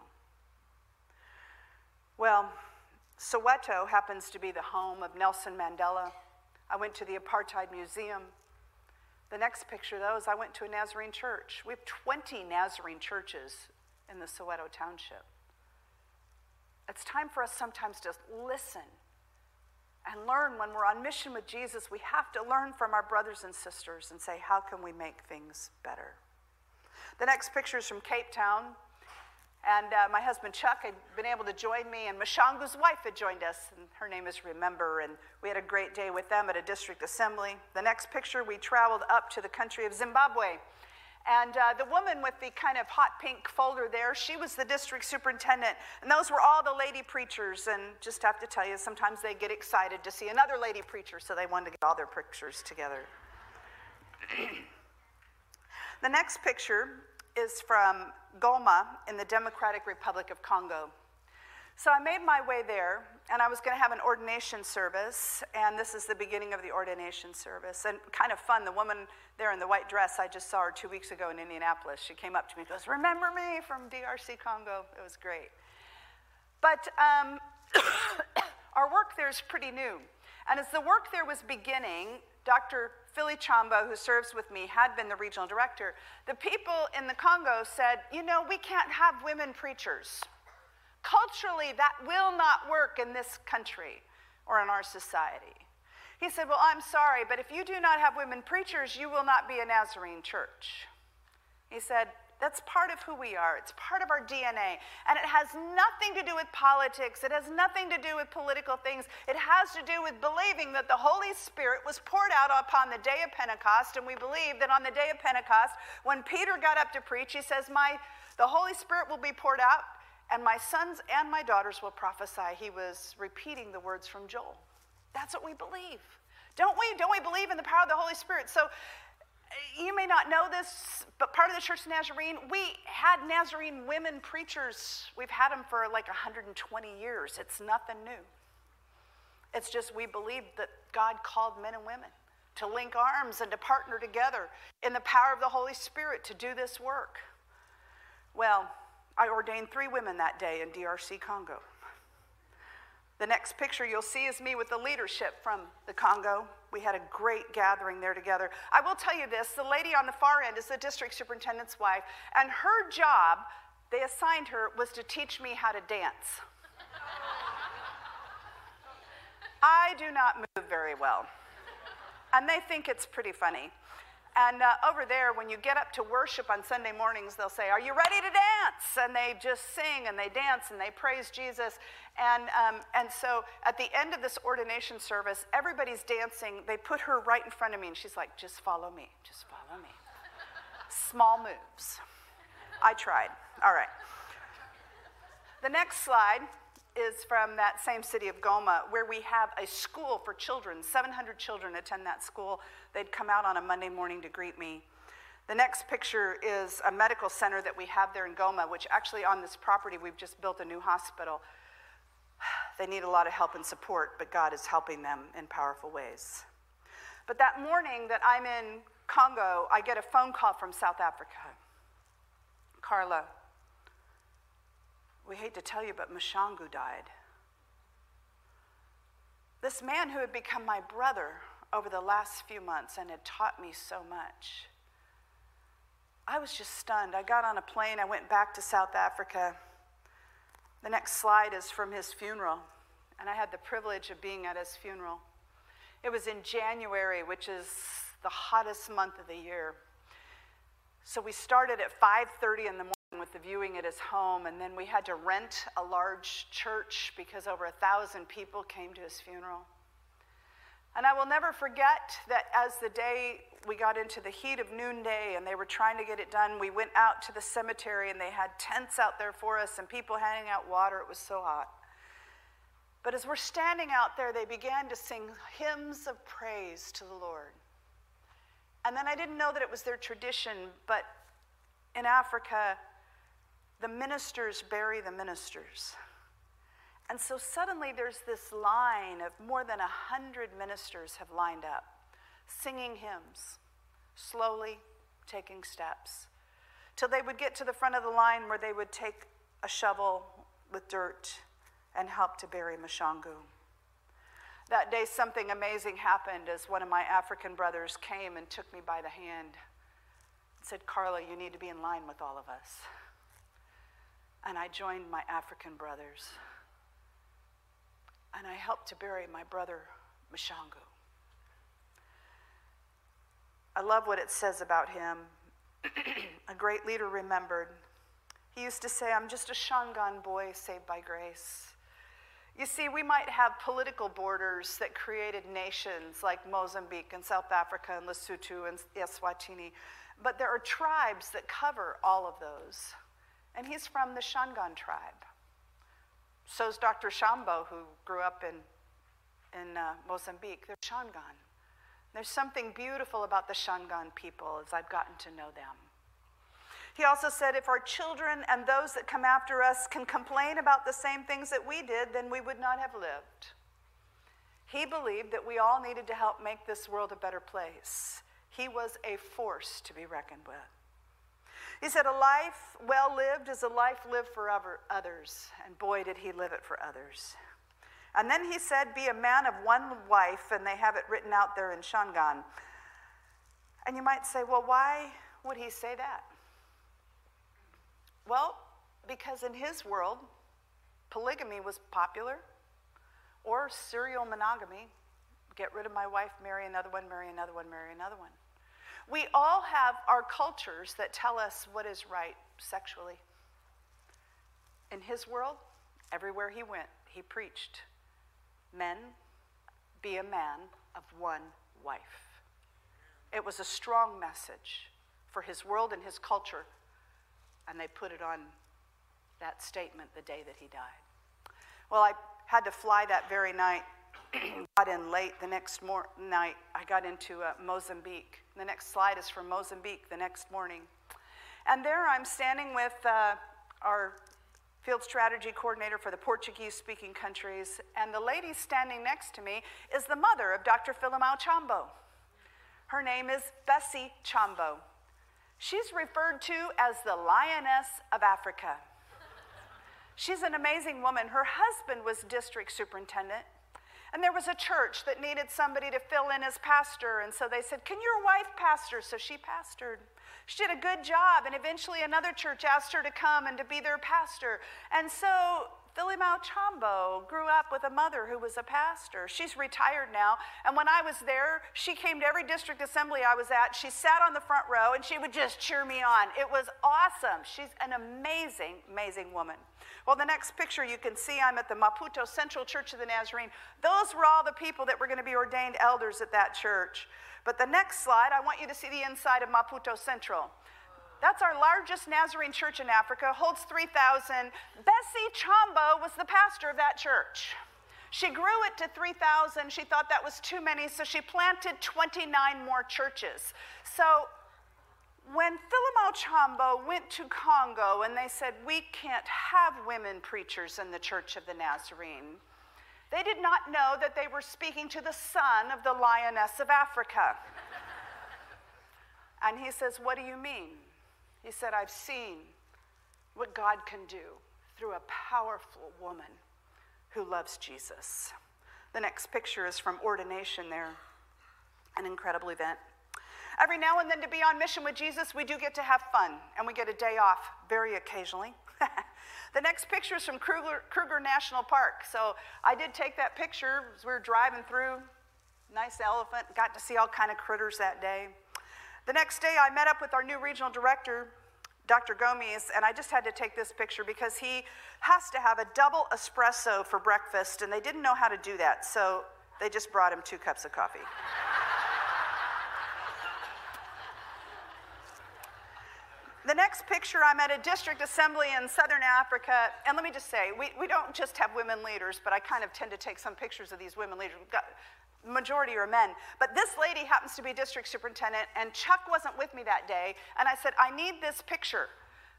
Well, Soweto happens to be the home of Nelson Mandela. I went to the Apartheid Museum. The next picture, though, is I went to a Nazarene church. We have 20 Nazarene churches in the Soweto Township. It's time for us sometimes to listen and learn when we're on mission with Jesus. We have to learn from our brothers and sisters and say, how can we make things better? The next picture is from Cape Town. And uh, my husband Chuck had been able to join me, and Mashangu's wife had joined us, and her name is Remember. And we had a great day with them at a district assembly. The next picture, we traveled up to the country of Zimbabwe. And uh, the woman with the kind of hot pink folder there, she was the district superintendent. And those were all the lady preachers. And just have to tell you, sometimes they get excited to see another lady preacher, so they wanted to get all their pictures together. <clears throat> the next picture is from Goma in the Democratic Republic of Congo. So I made my way there, and I was going to have an ordination service, and this is the beginning of the ordination service. And kind of fun, the woman there in the white dress, I just saw her two weeks ago in Indianapolis. She came up to me and goes, Remember me from DRC Congo? It was great. But um, <coughs> our work there is pretty new. And as the work there was beginning, Dr. Philly Chambo, who serves with me, had been the regional director. The people in the Congo said, You know, we can't have women preachers. Culturally, that will not work in this country or in our society. He said, Well, I'm sorry, but if you do not have women preachers, you will not be a Nazarene church. He said, that's part of who we are. It's part of our DNA. And it has nothing to do with politics. It has nothing to do with political things. It has to do with believing that the Holy Spirit was poured out upon the day of Pentecost. And we believe that on the day of Pentecost, when Peter got up to preach, he says, My the Holy Spirit will be poured out, and my sons and my daughters will prophesy. He was repeating the words from Joel. That's what we believe. Don't we? Don't we believe in the power of the Holy Spirit? So uh, you may not know this, but part of the Church of Nazarene, we had Nazarene women preachers. We've had them for like 120 years. It's nothing new. It's just we believe that God called men and women to link arms and to partner together in the power of the Holy Spirit to do this work. Well, I ordained three women that day in DRC Congo. The next picture you'll see is me with the leadership from the Congo. We had a great gathering there together. I will tell you this the lady on the far end is the district superintendent's wife, and her job, they assigned her, was to teach me how to dance. I do not move very well, and they think it's pretty funny. And uh, over there, when you get up to worship on Sunday mornings, they'll say, Are you ready to dance? And they just sing and they dance and they praise Jesus. And, um, and so at the end of this ordination service, everybody's dancing. They put her right in front of me, and she's like, Just follow me, just follow me. Small moves. I tried. All right. The next slide is from that same city of Goma, where we have a school for children. 700 children attend that school. They'd come out on a Monday morning to greet me. The next picture is a medical center that we have there in Goma, which actually on this property we've just built a new hospital. <sighs> They need a lot of help and support, but God is helping them in powerful ways. But that morning that I'm in Congo, I get a phone call from South Africa. Carla, we hate to tell you, but Mashangu died. This man who had become my brother over the last few months and had taught me so much. I was just stunned. I got on a plane, I went back to South Africa. The next slide is from his funeral, and I had the privilege of being at his funeral. It was in January, which is the hottest month of the year. So we started at 5:30 in the morning with the viewing at his home, and then we had to rent a large church because over a thousand people came to his funeral. And I will never forget that as the day we got into the heat of noonday and they were trying to get it done, we went out to the cemetery and they had tents out there for us and people handing out water. It was so hot. But as we're standing out there, they began to sing hymns of praise to the Lord. And then I didn't know that it was their tradition, but in Africa, the ministers bury the ministers. And so suddenly there's this line of more than a hundred ministers have lined up, singing hymns, slowly taking steps, till they would get to the front of the line where they would take a shovel with dirt and help to bury Mashangu. That day, something amazing happened as one of my African brothers came and took me by the hand and said, Carla, you need to be in line with all of us. And I joined my African brothers. And I helped to bury my brother, Mashangu. I love what it says about him. <clears throat> a great leader remembered. He used to say, I'm just a Shangaan boy saved by grace. You see, we might have political borders that created nations like Mozambique and South Africa and Lesotho and Eswatini, but there are tribes that cover all of those. And he's from the Shangaan tribe. So's Dr. Chambo, who grew up in, in uh, Mozambique. They're Shangaan. There's something beautiful about the Shangaan people as I've gotten to know them. He also said, if our children and those that come after us can complain about the same things that we did, then we would not have lived. He believed that we all needed to help make this world a better place. He was a force to be reckoned with. He said, A life well lived is a life lived for others. And boy, did he live it for others. And then he said, Be a man of one wife, and they have it written out there in Shangaan. And you might say, Well, why would he say that? Well, because in his world, polygamy was popular, or serial monogamy get rid of my wife, marry another one, marry another one, marry another one. We all have our cultures that tell us what is right sexually. In his world, everywhere he went, he preached men, be a man of one wife. It was a strong message for his world and his culture and they put it on that statement the day that he died. Well, I had to fly that very night. Got in late the next mor- night. I got into uh, Mozambique. The next slide is from Mozambique the next morning. And there I'm standing with uh, our field strategy coordinator for the Portuguese speaking countries. And the lady standing next to me is the mother of Dr. Philemao Chambo. Her name is Bessie Chambo. She's referred to as the Lioness of Africa. She's an amazing woman. Her husband was district superintendent. And there was a church that needed somebody to fill in as pastor. And so they said, Can your wife pastor? So she pastored. She did a good job. And eventually another church asked her to come and to be their pastor. And so Philemao Chambo grew up with a mother who was a pastor. She's retired now. And when I was there, she came to every district assembly I was at. She sat on the front row and she would just cheer me on. It was awesome. She's an amazing, amazing woman. Well, the next picture you can see, I'm at the Maputo Central Church of the Nazarene. Those were all the people that were going to be ordained elders at that church. But the next slide, I want you to see the inside of Maputo Central. That's our largest Nazarene church in Africa, holds 3,000. Bessie Chambo was the pastor of that church. She grew it to 3,000. She thought that was too many, so she planted 29 more churches. So when Philemao Chambo went to Congo and they said, We can't have women preachers in the Church of the Nazarene, they did not know that they were speaking to the son of the lioness of Africa. and he says, What do you mean? He said, I've seen what God can do through a powerful woman who loves Jesus. The next picture is from ordination there, an incredible event. Every now and then, to be on mission with Jesus, we do get to have fun, and we get a day off very occasionally. <laughs> the next picture is from Kruger, Kruger National Park. So I did take that picture as we were driving through. Nice elephant, got to see all kind of critters that day. The next day, I met up with our new regional director, Dr. Gomes, and I just had to take this picture because he has to have a double espresso for breakfast, and they didn't know how to do that, so they just brought him two cups of coffee. The next picture, I'm at a district assembly in southern Africa. And let me just say, we, we don't just have women leaders, but I kind of tend to take some pictures of these women leaders. Majority are men. But this lady happens to be district superintendent, and Chuck wasn't with me that day. And I said, I need this picture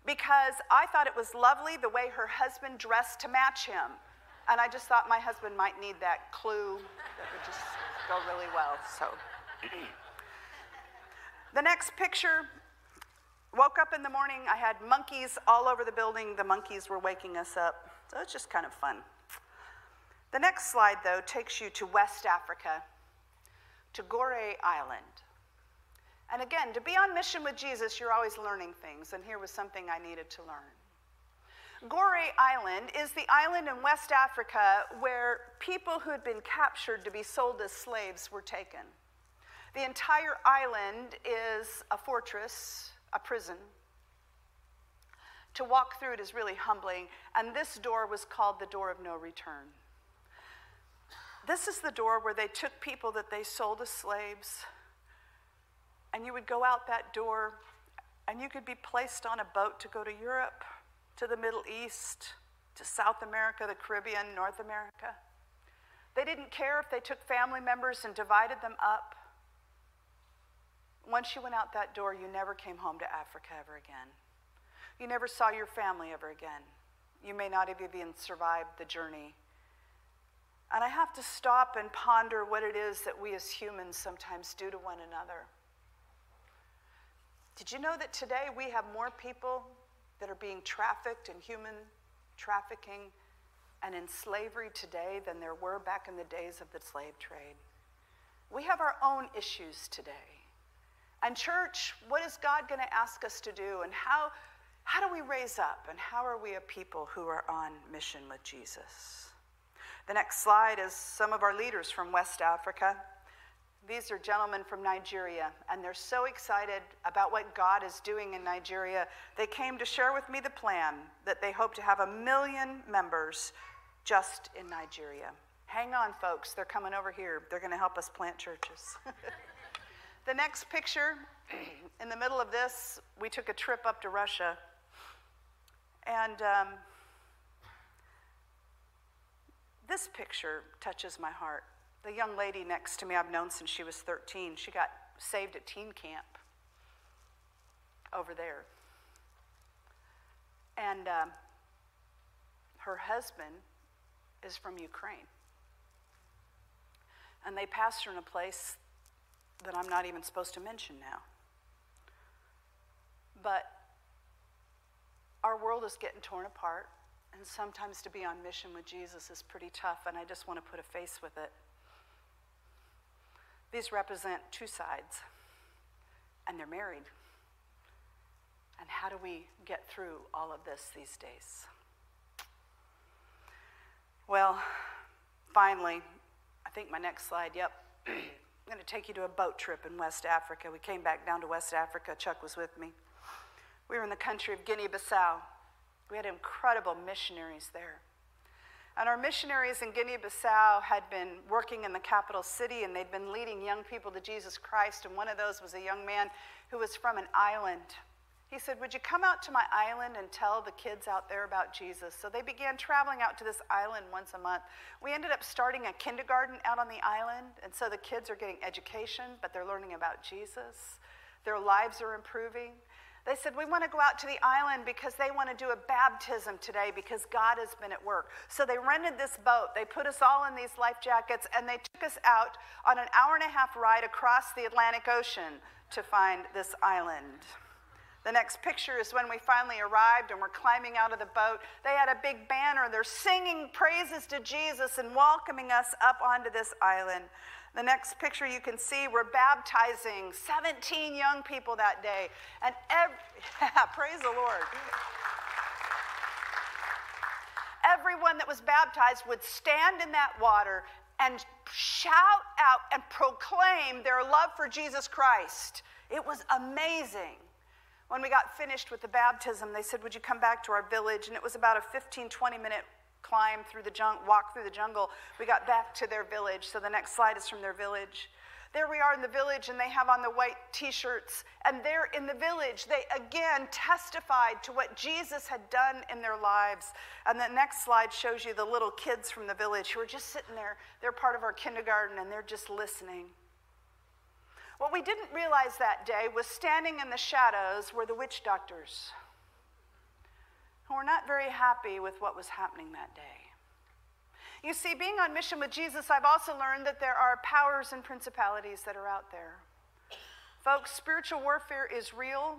because I thought it was lovely the way her husband dressed to match him. And I just thought my husband might need that clue that would just go really well. So <clears throat> the next picture woke up in the morning. I had monkeys all over the building. The monkeys were waking us up. So it's just kind of fun. The next slide, though, takes you to West Africa, to Gorée Island. And again, to be on mission with Jesus, you're always learning things, and here was something I needed to learn. Gorée Island is the island in West Africa where people who had been captured to be sold as slaves were taken. The entire island is a fortress, a prison. To walk through it is really humbling, and this door was called the door of no return. This is the door where they took people that they sold as slaves, and you would go out that door, and you could be placed on a boat to go to Europe, to the Middle East, to South America, the Caribbean, North America. They didn't care if they took family members and divided them up. Once you went out that door, you never came home to Africa ever again. You never saw your family ever again. You may not have even survived the journey. And I have to stop and ponder what it is that we as humans sometimes do to one another. Did you know that today we have more people that are being trafficked in human trafficking and in slavery today than there were back in the days of the slave trade? We have our own issues today. And, church, what is God going to ask us to do? And how, how do we raise up? And how are we a people who are on mission with Jesus? The next slide is some of our leaders from West Africa. These are gentlemen from Nigeria, and they're so excited about what God is doing in Nigeria. They came to share with me the plan that they hope to have a million members just in Nigeria. Hang on, folks, they're coming over here. They're going to help us plant churches. <laughs> the next picture, in the middle of this, we took a trip up to Russia. And um, this picture touches my heart. The young lady next to me, I've known since she was 13. She got saved at teen camp over there. And um, her husband is from Ukraine. And they pastor in a place that I'm not even supposed to mention now. But our world is getting torn apart, and sometimes to be on mission with Jesus is pretty tough, and I just want to put a face with it. These represent two sides, and they're married. And how do we get through all of this these days? Well, finally, I think my next slide, yep. <clears throat> I'm going to take you to a boat trip in West Africa. We came back down to West Africa. Chuck was with me. We were in the country of Guinea Bissau. We had incredible missionaries there. And our missionaries in Guinea Bissau had been working in the capital city and they'd been leading young people to Jesus Christ. And one of those was a young man who was from an island. He said, Would you come out to my island and tell the kids out there about Jesus? So they began traveling out to this island once a month. We ended up starting a kindergarten out on the island. And so the kids are getting education, but they're learning about Jesus. Their lives are improving. They said, We want to go out to the island because they want to do a baptism today because God has been at work. So they rented this boat. They put us all in these life jackets and they took us out on an hour and a half ride across the Atlantic Ocean to find this island. The next picture is when we finally arrived and we're climbing out of the boat. They had a big banner. They're singing praises to Jesus and welcoming us up onto this island. The next picture you can see, we're baptizing 17 young people that day. And every, <laughs> praise the Lord. Everyone that was baptized would stand in that water and shout out and proclaim their love for Jesus Christ. It was amazing. When we got finished with the baptism, they said, Would you come back to our village? And it was about a 15, 20 minute climb through the jungle, walk through the jungle. We got back to their village. So the next slide is from their village. There we are in the village, and they have on the white t shirts. And there in the village, they again testified to what Jesus had done in their lives. And the next slide shows you the little kids from the village who are just sitting there. They're part of our kindergarten, and they're just listening. What we didn't realize that day was standing in the shadows were the witch doctors who were not very happy with what was happening that day. You see, being on mission with Jesus, I've also learned that there are powers and principalities that are out there. Folks, spiritual warfare is real.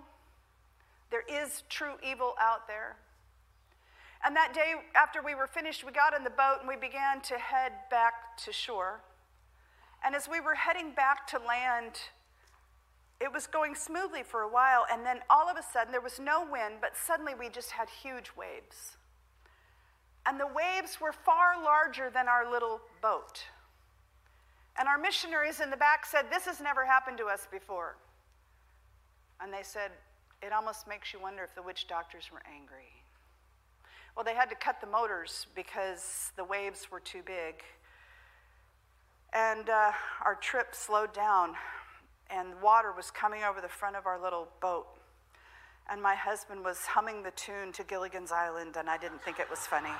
There is true evil out there. And that day, after we were finished, we got in the boat and we began to head back to shore. And as we were heading back to land, it was going smoothly for a while. And then all of a sudden, there was no wind, but suddenly we just had huge waves. And the waves were far larger than our little boat. And our missionaries in the back said, This has never happened to us before. And they said, It almost makes you wonder if the witch doctors were angry. Well, they had to cut the motors because the waves were too big. And uh, our trip slowed down, and water was coming over the front of our little boat. And my husband was humming the tune to Gilligan's Island, and I didn't think it was funny.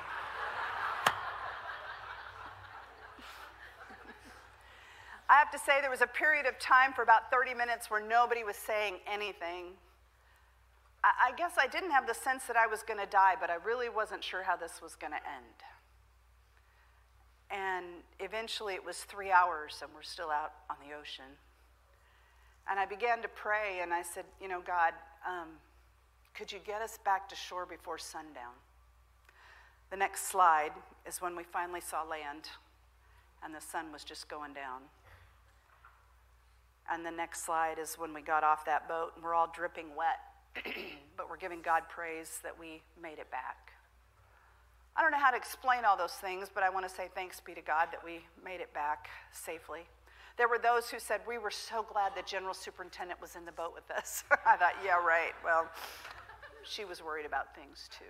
I have to say, there was a period of time for about 30 minutes where nobody was saying anything. I, I guess I didn't have the sense that I was going to die, but I really wasn't sure how this was going to end. And eventually it was three hours, and we're still out on the ocean. And I began to pray, and I said, You know, God, um, could you get us back to shore before sundown? The next slide is when we finally saw land, and the sun was just going down. And the next slide is when we got off that boat, and we're all dripping wet, <clears throat> but we're giving God praise that we made it back. I don't know how to explain all those things, but I want to say thanks be to God that we made it back safely. There were those who said, We were so glad the general superintendent was in the boat with us. <laughs> I thought, Yeah, right. Well, she was worried about things too.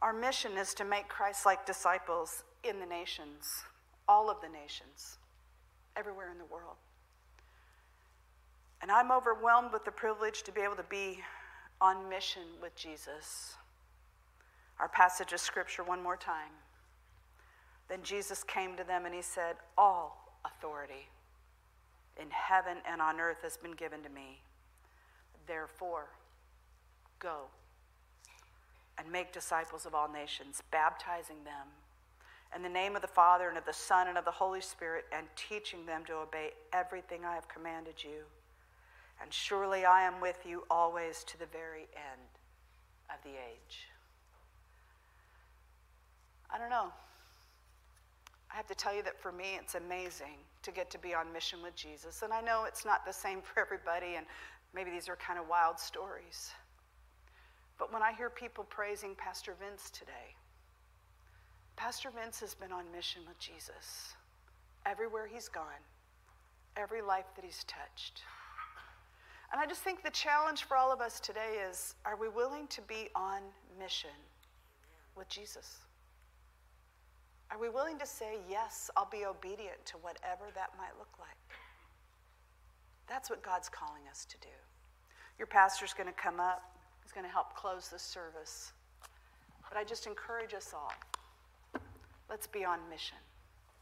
Our mission is to make Christ like disciples in the nations, all of the nations, everywhere in the world. And I'm overwhelmed with the privilege to be able to be on mission with Jesus. Our passage of scripture, one more time. Then Jesus came to them and he said, All authority in heaven and on earth has been given to me. Therefore, go and make disciples of all nations, baptizing them in the name of the Father and of the Son and of the Holy Spirit, and teaching them to obey everything I have commanded you. And surely I am with you always to the very end of the age. I don't know. I have to tell you that for me, it's amazing to get to be on mission with Jesus. And I know it's not the same <laughs> for everybody, and maybe these are kind of wild stories. But when I hear people praising Pastor Vince today, Pastor Vince has been on mission with Jesus everywhere he's gone, every life that he's touched. And I just think the challenge for all of us today is are we willing to be on mission with Jesus? Are we willing to say, yes, I'll be obedient to whatever that might look like? That's what God's calling us to do. Your pastor's going to come up, he's going to help close the service. But I just encourage us all let's be on mission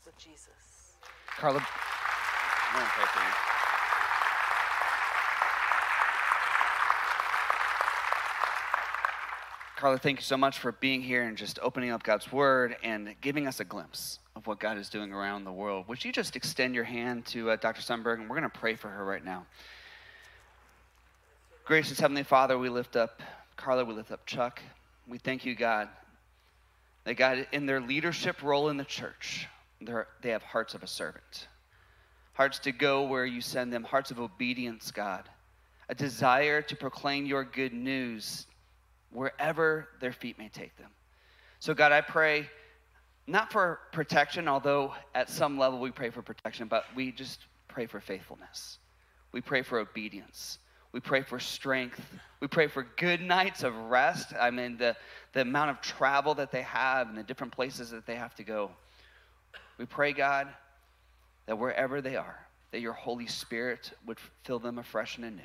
with Jesus. Carla, I'm going to pray for you. Carla, thank you so much for being here and just opening up God's Word and giving us a glimpse of what God is doing around the world. Would you just extend your hand to uh, Dr. Sunberg and we're going to pray for her right now. Gracious Heavenly Father, we lift up Carla, we lift up Chuck. We thank you, God, that God, in their leadership role in the church, they have hearts of a servant, hearts to go where you send them, hearts of obedience, God, a desire to proclaim your good news wherever their feet may take them. So, God, I pray not for protection, although at some level we pray for protection, but we just pray for faithfulness. We pray for obedience. We pray for strength. We pray for good nights of rest. I mean, the, the amount of travel that they have and the different places that they have to go. We pray, God, that wherever they are, that your Holy Spirit would fill them afresh and anew.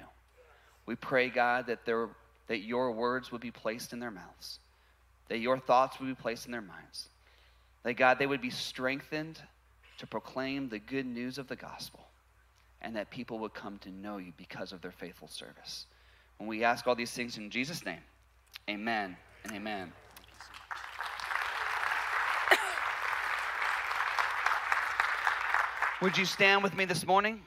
We pray, God, that, there, that your words would be placed in their mouths, that your thoughts would be placed in their minds, that, God, they would be strengthened to proclaim the good news of the gospel, and that people would come to know you because of their faithful service. When we ask all these things in Jesus' name, amen and amen. Would you stand with me this morning?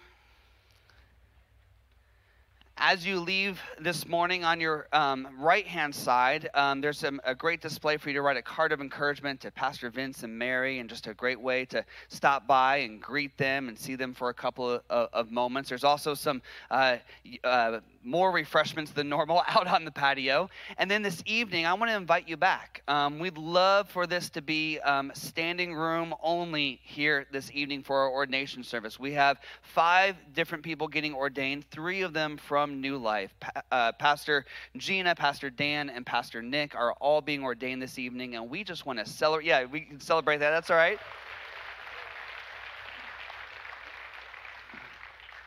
As you leave this morning on your um, right hand side, um, there's some, a great display for you to write a card of encouragement to Pastor Vince and Mary, and just a great way to stop by and greet them and see them for a couple of, of, moments. There's also some uh, uh, more refreshments than normal <laughs> out on the patio. And then this evening, I want to invite you back. Um, we'd love for this to be um, standing room only here this evening for our ordination service. We have five different people getting ordained, three of them from New Life. Pa- uh, Pastor Gina, Pastor Dan, and Pastor Nick are all being ordained this evening, and we just want to celebrate. Yeah, we can celebrate that. That's all right.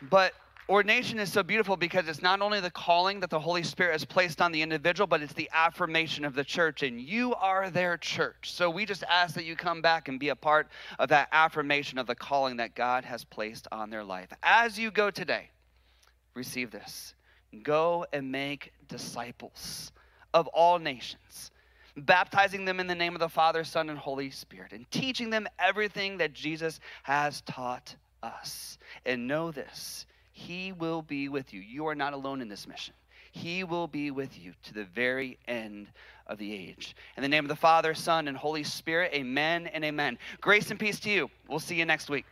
But ordination is so beautiful because it's not only the calling that the Holy Spirit has placed on the individual, but it's the affirmation of the church, and you are their church. So we just ask that you come back and be a part of that affirmation of the calling that God has placed on their life. As you go today, receive this go and make disciples of all nations baptizing them in the name of the Father, Son, and Holy Spirit, and teaching them everything that Jesus has taught us. And know this He will be with you. You are not alone in this mission. He will be with you to the very end of the age. In the name of the Father, Son, and Holy Spirit, amen and amen. Grace and peace to you. We'll see you next week.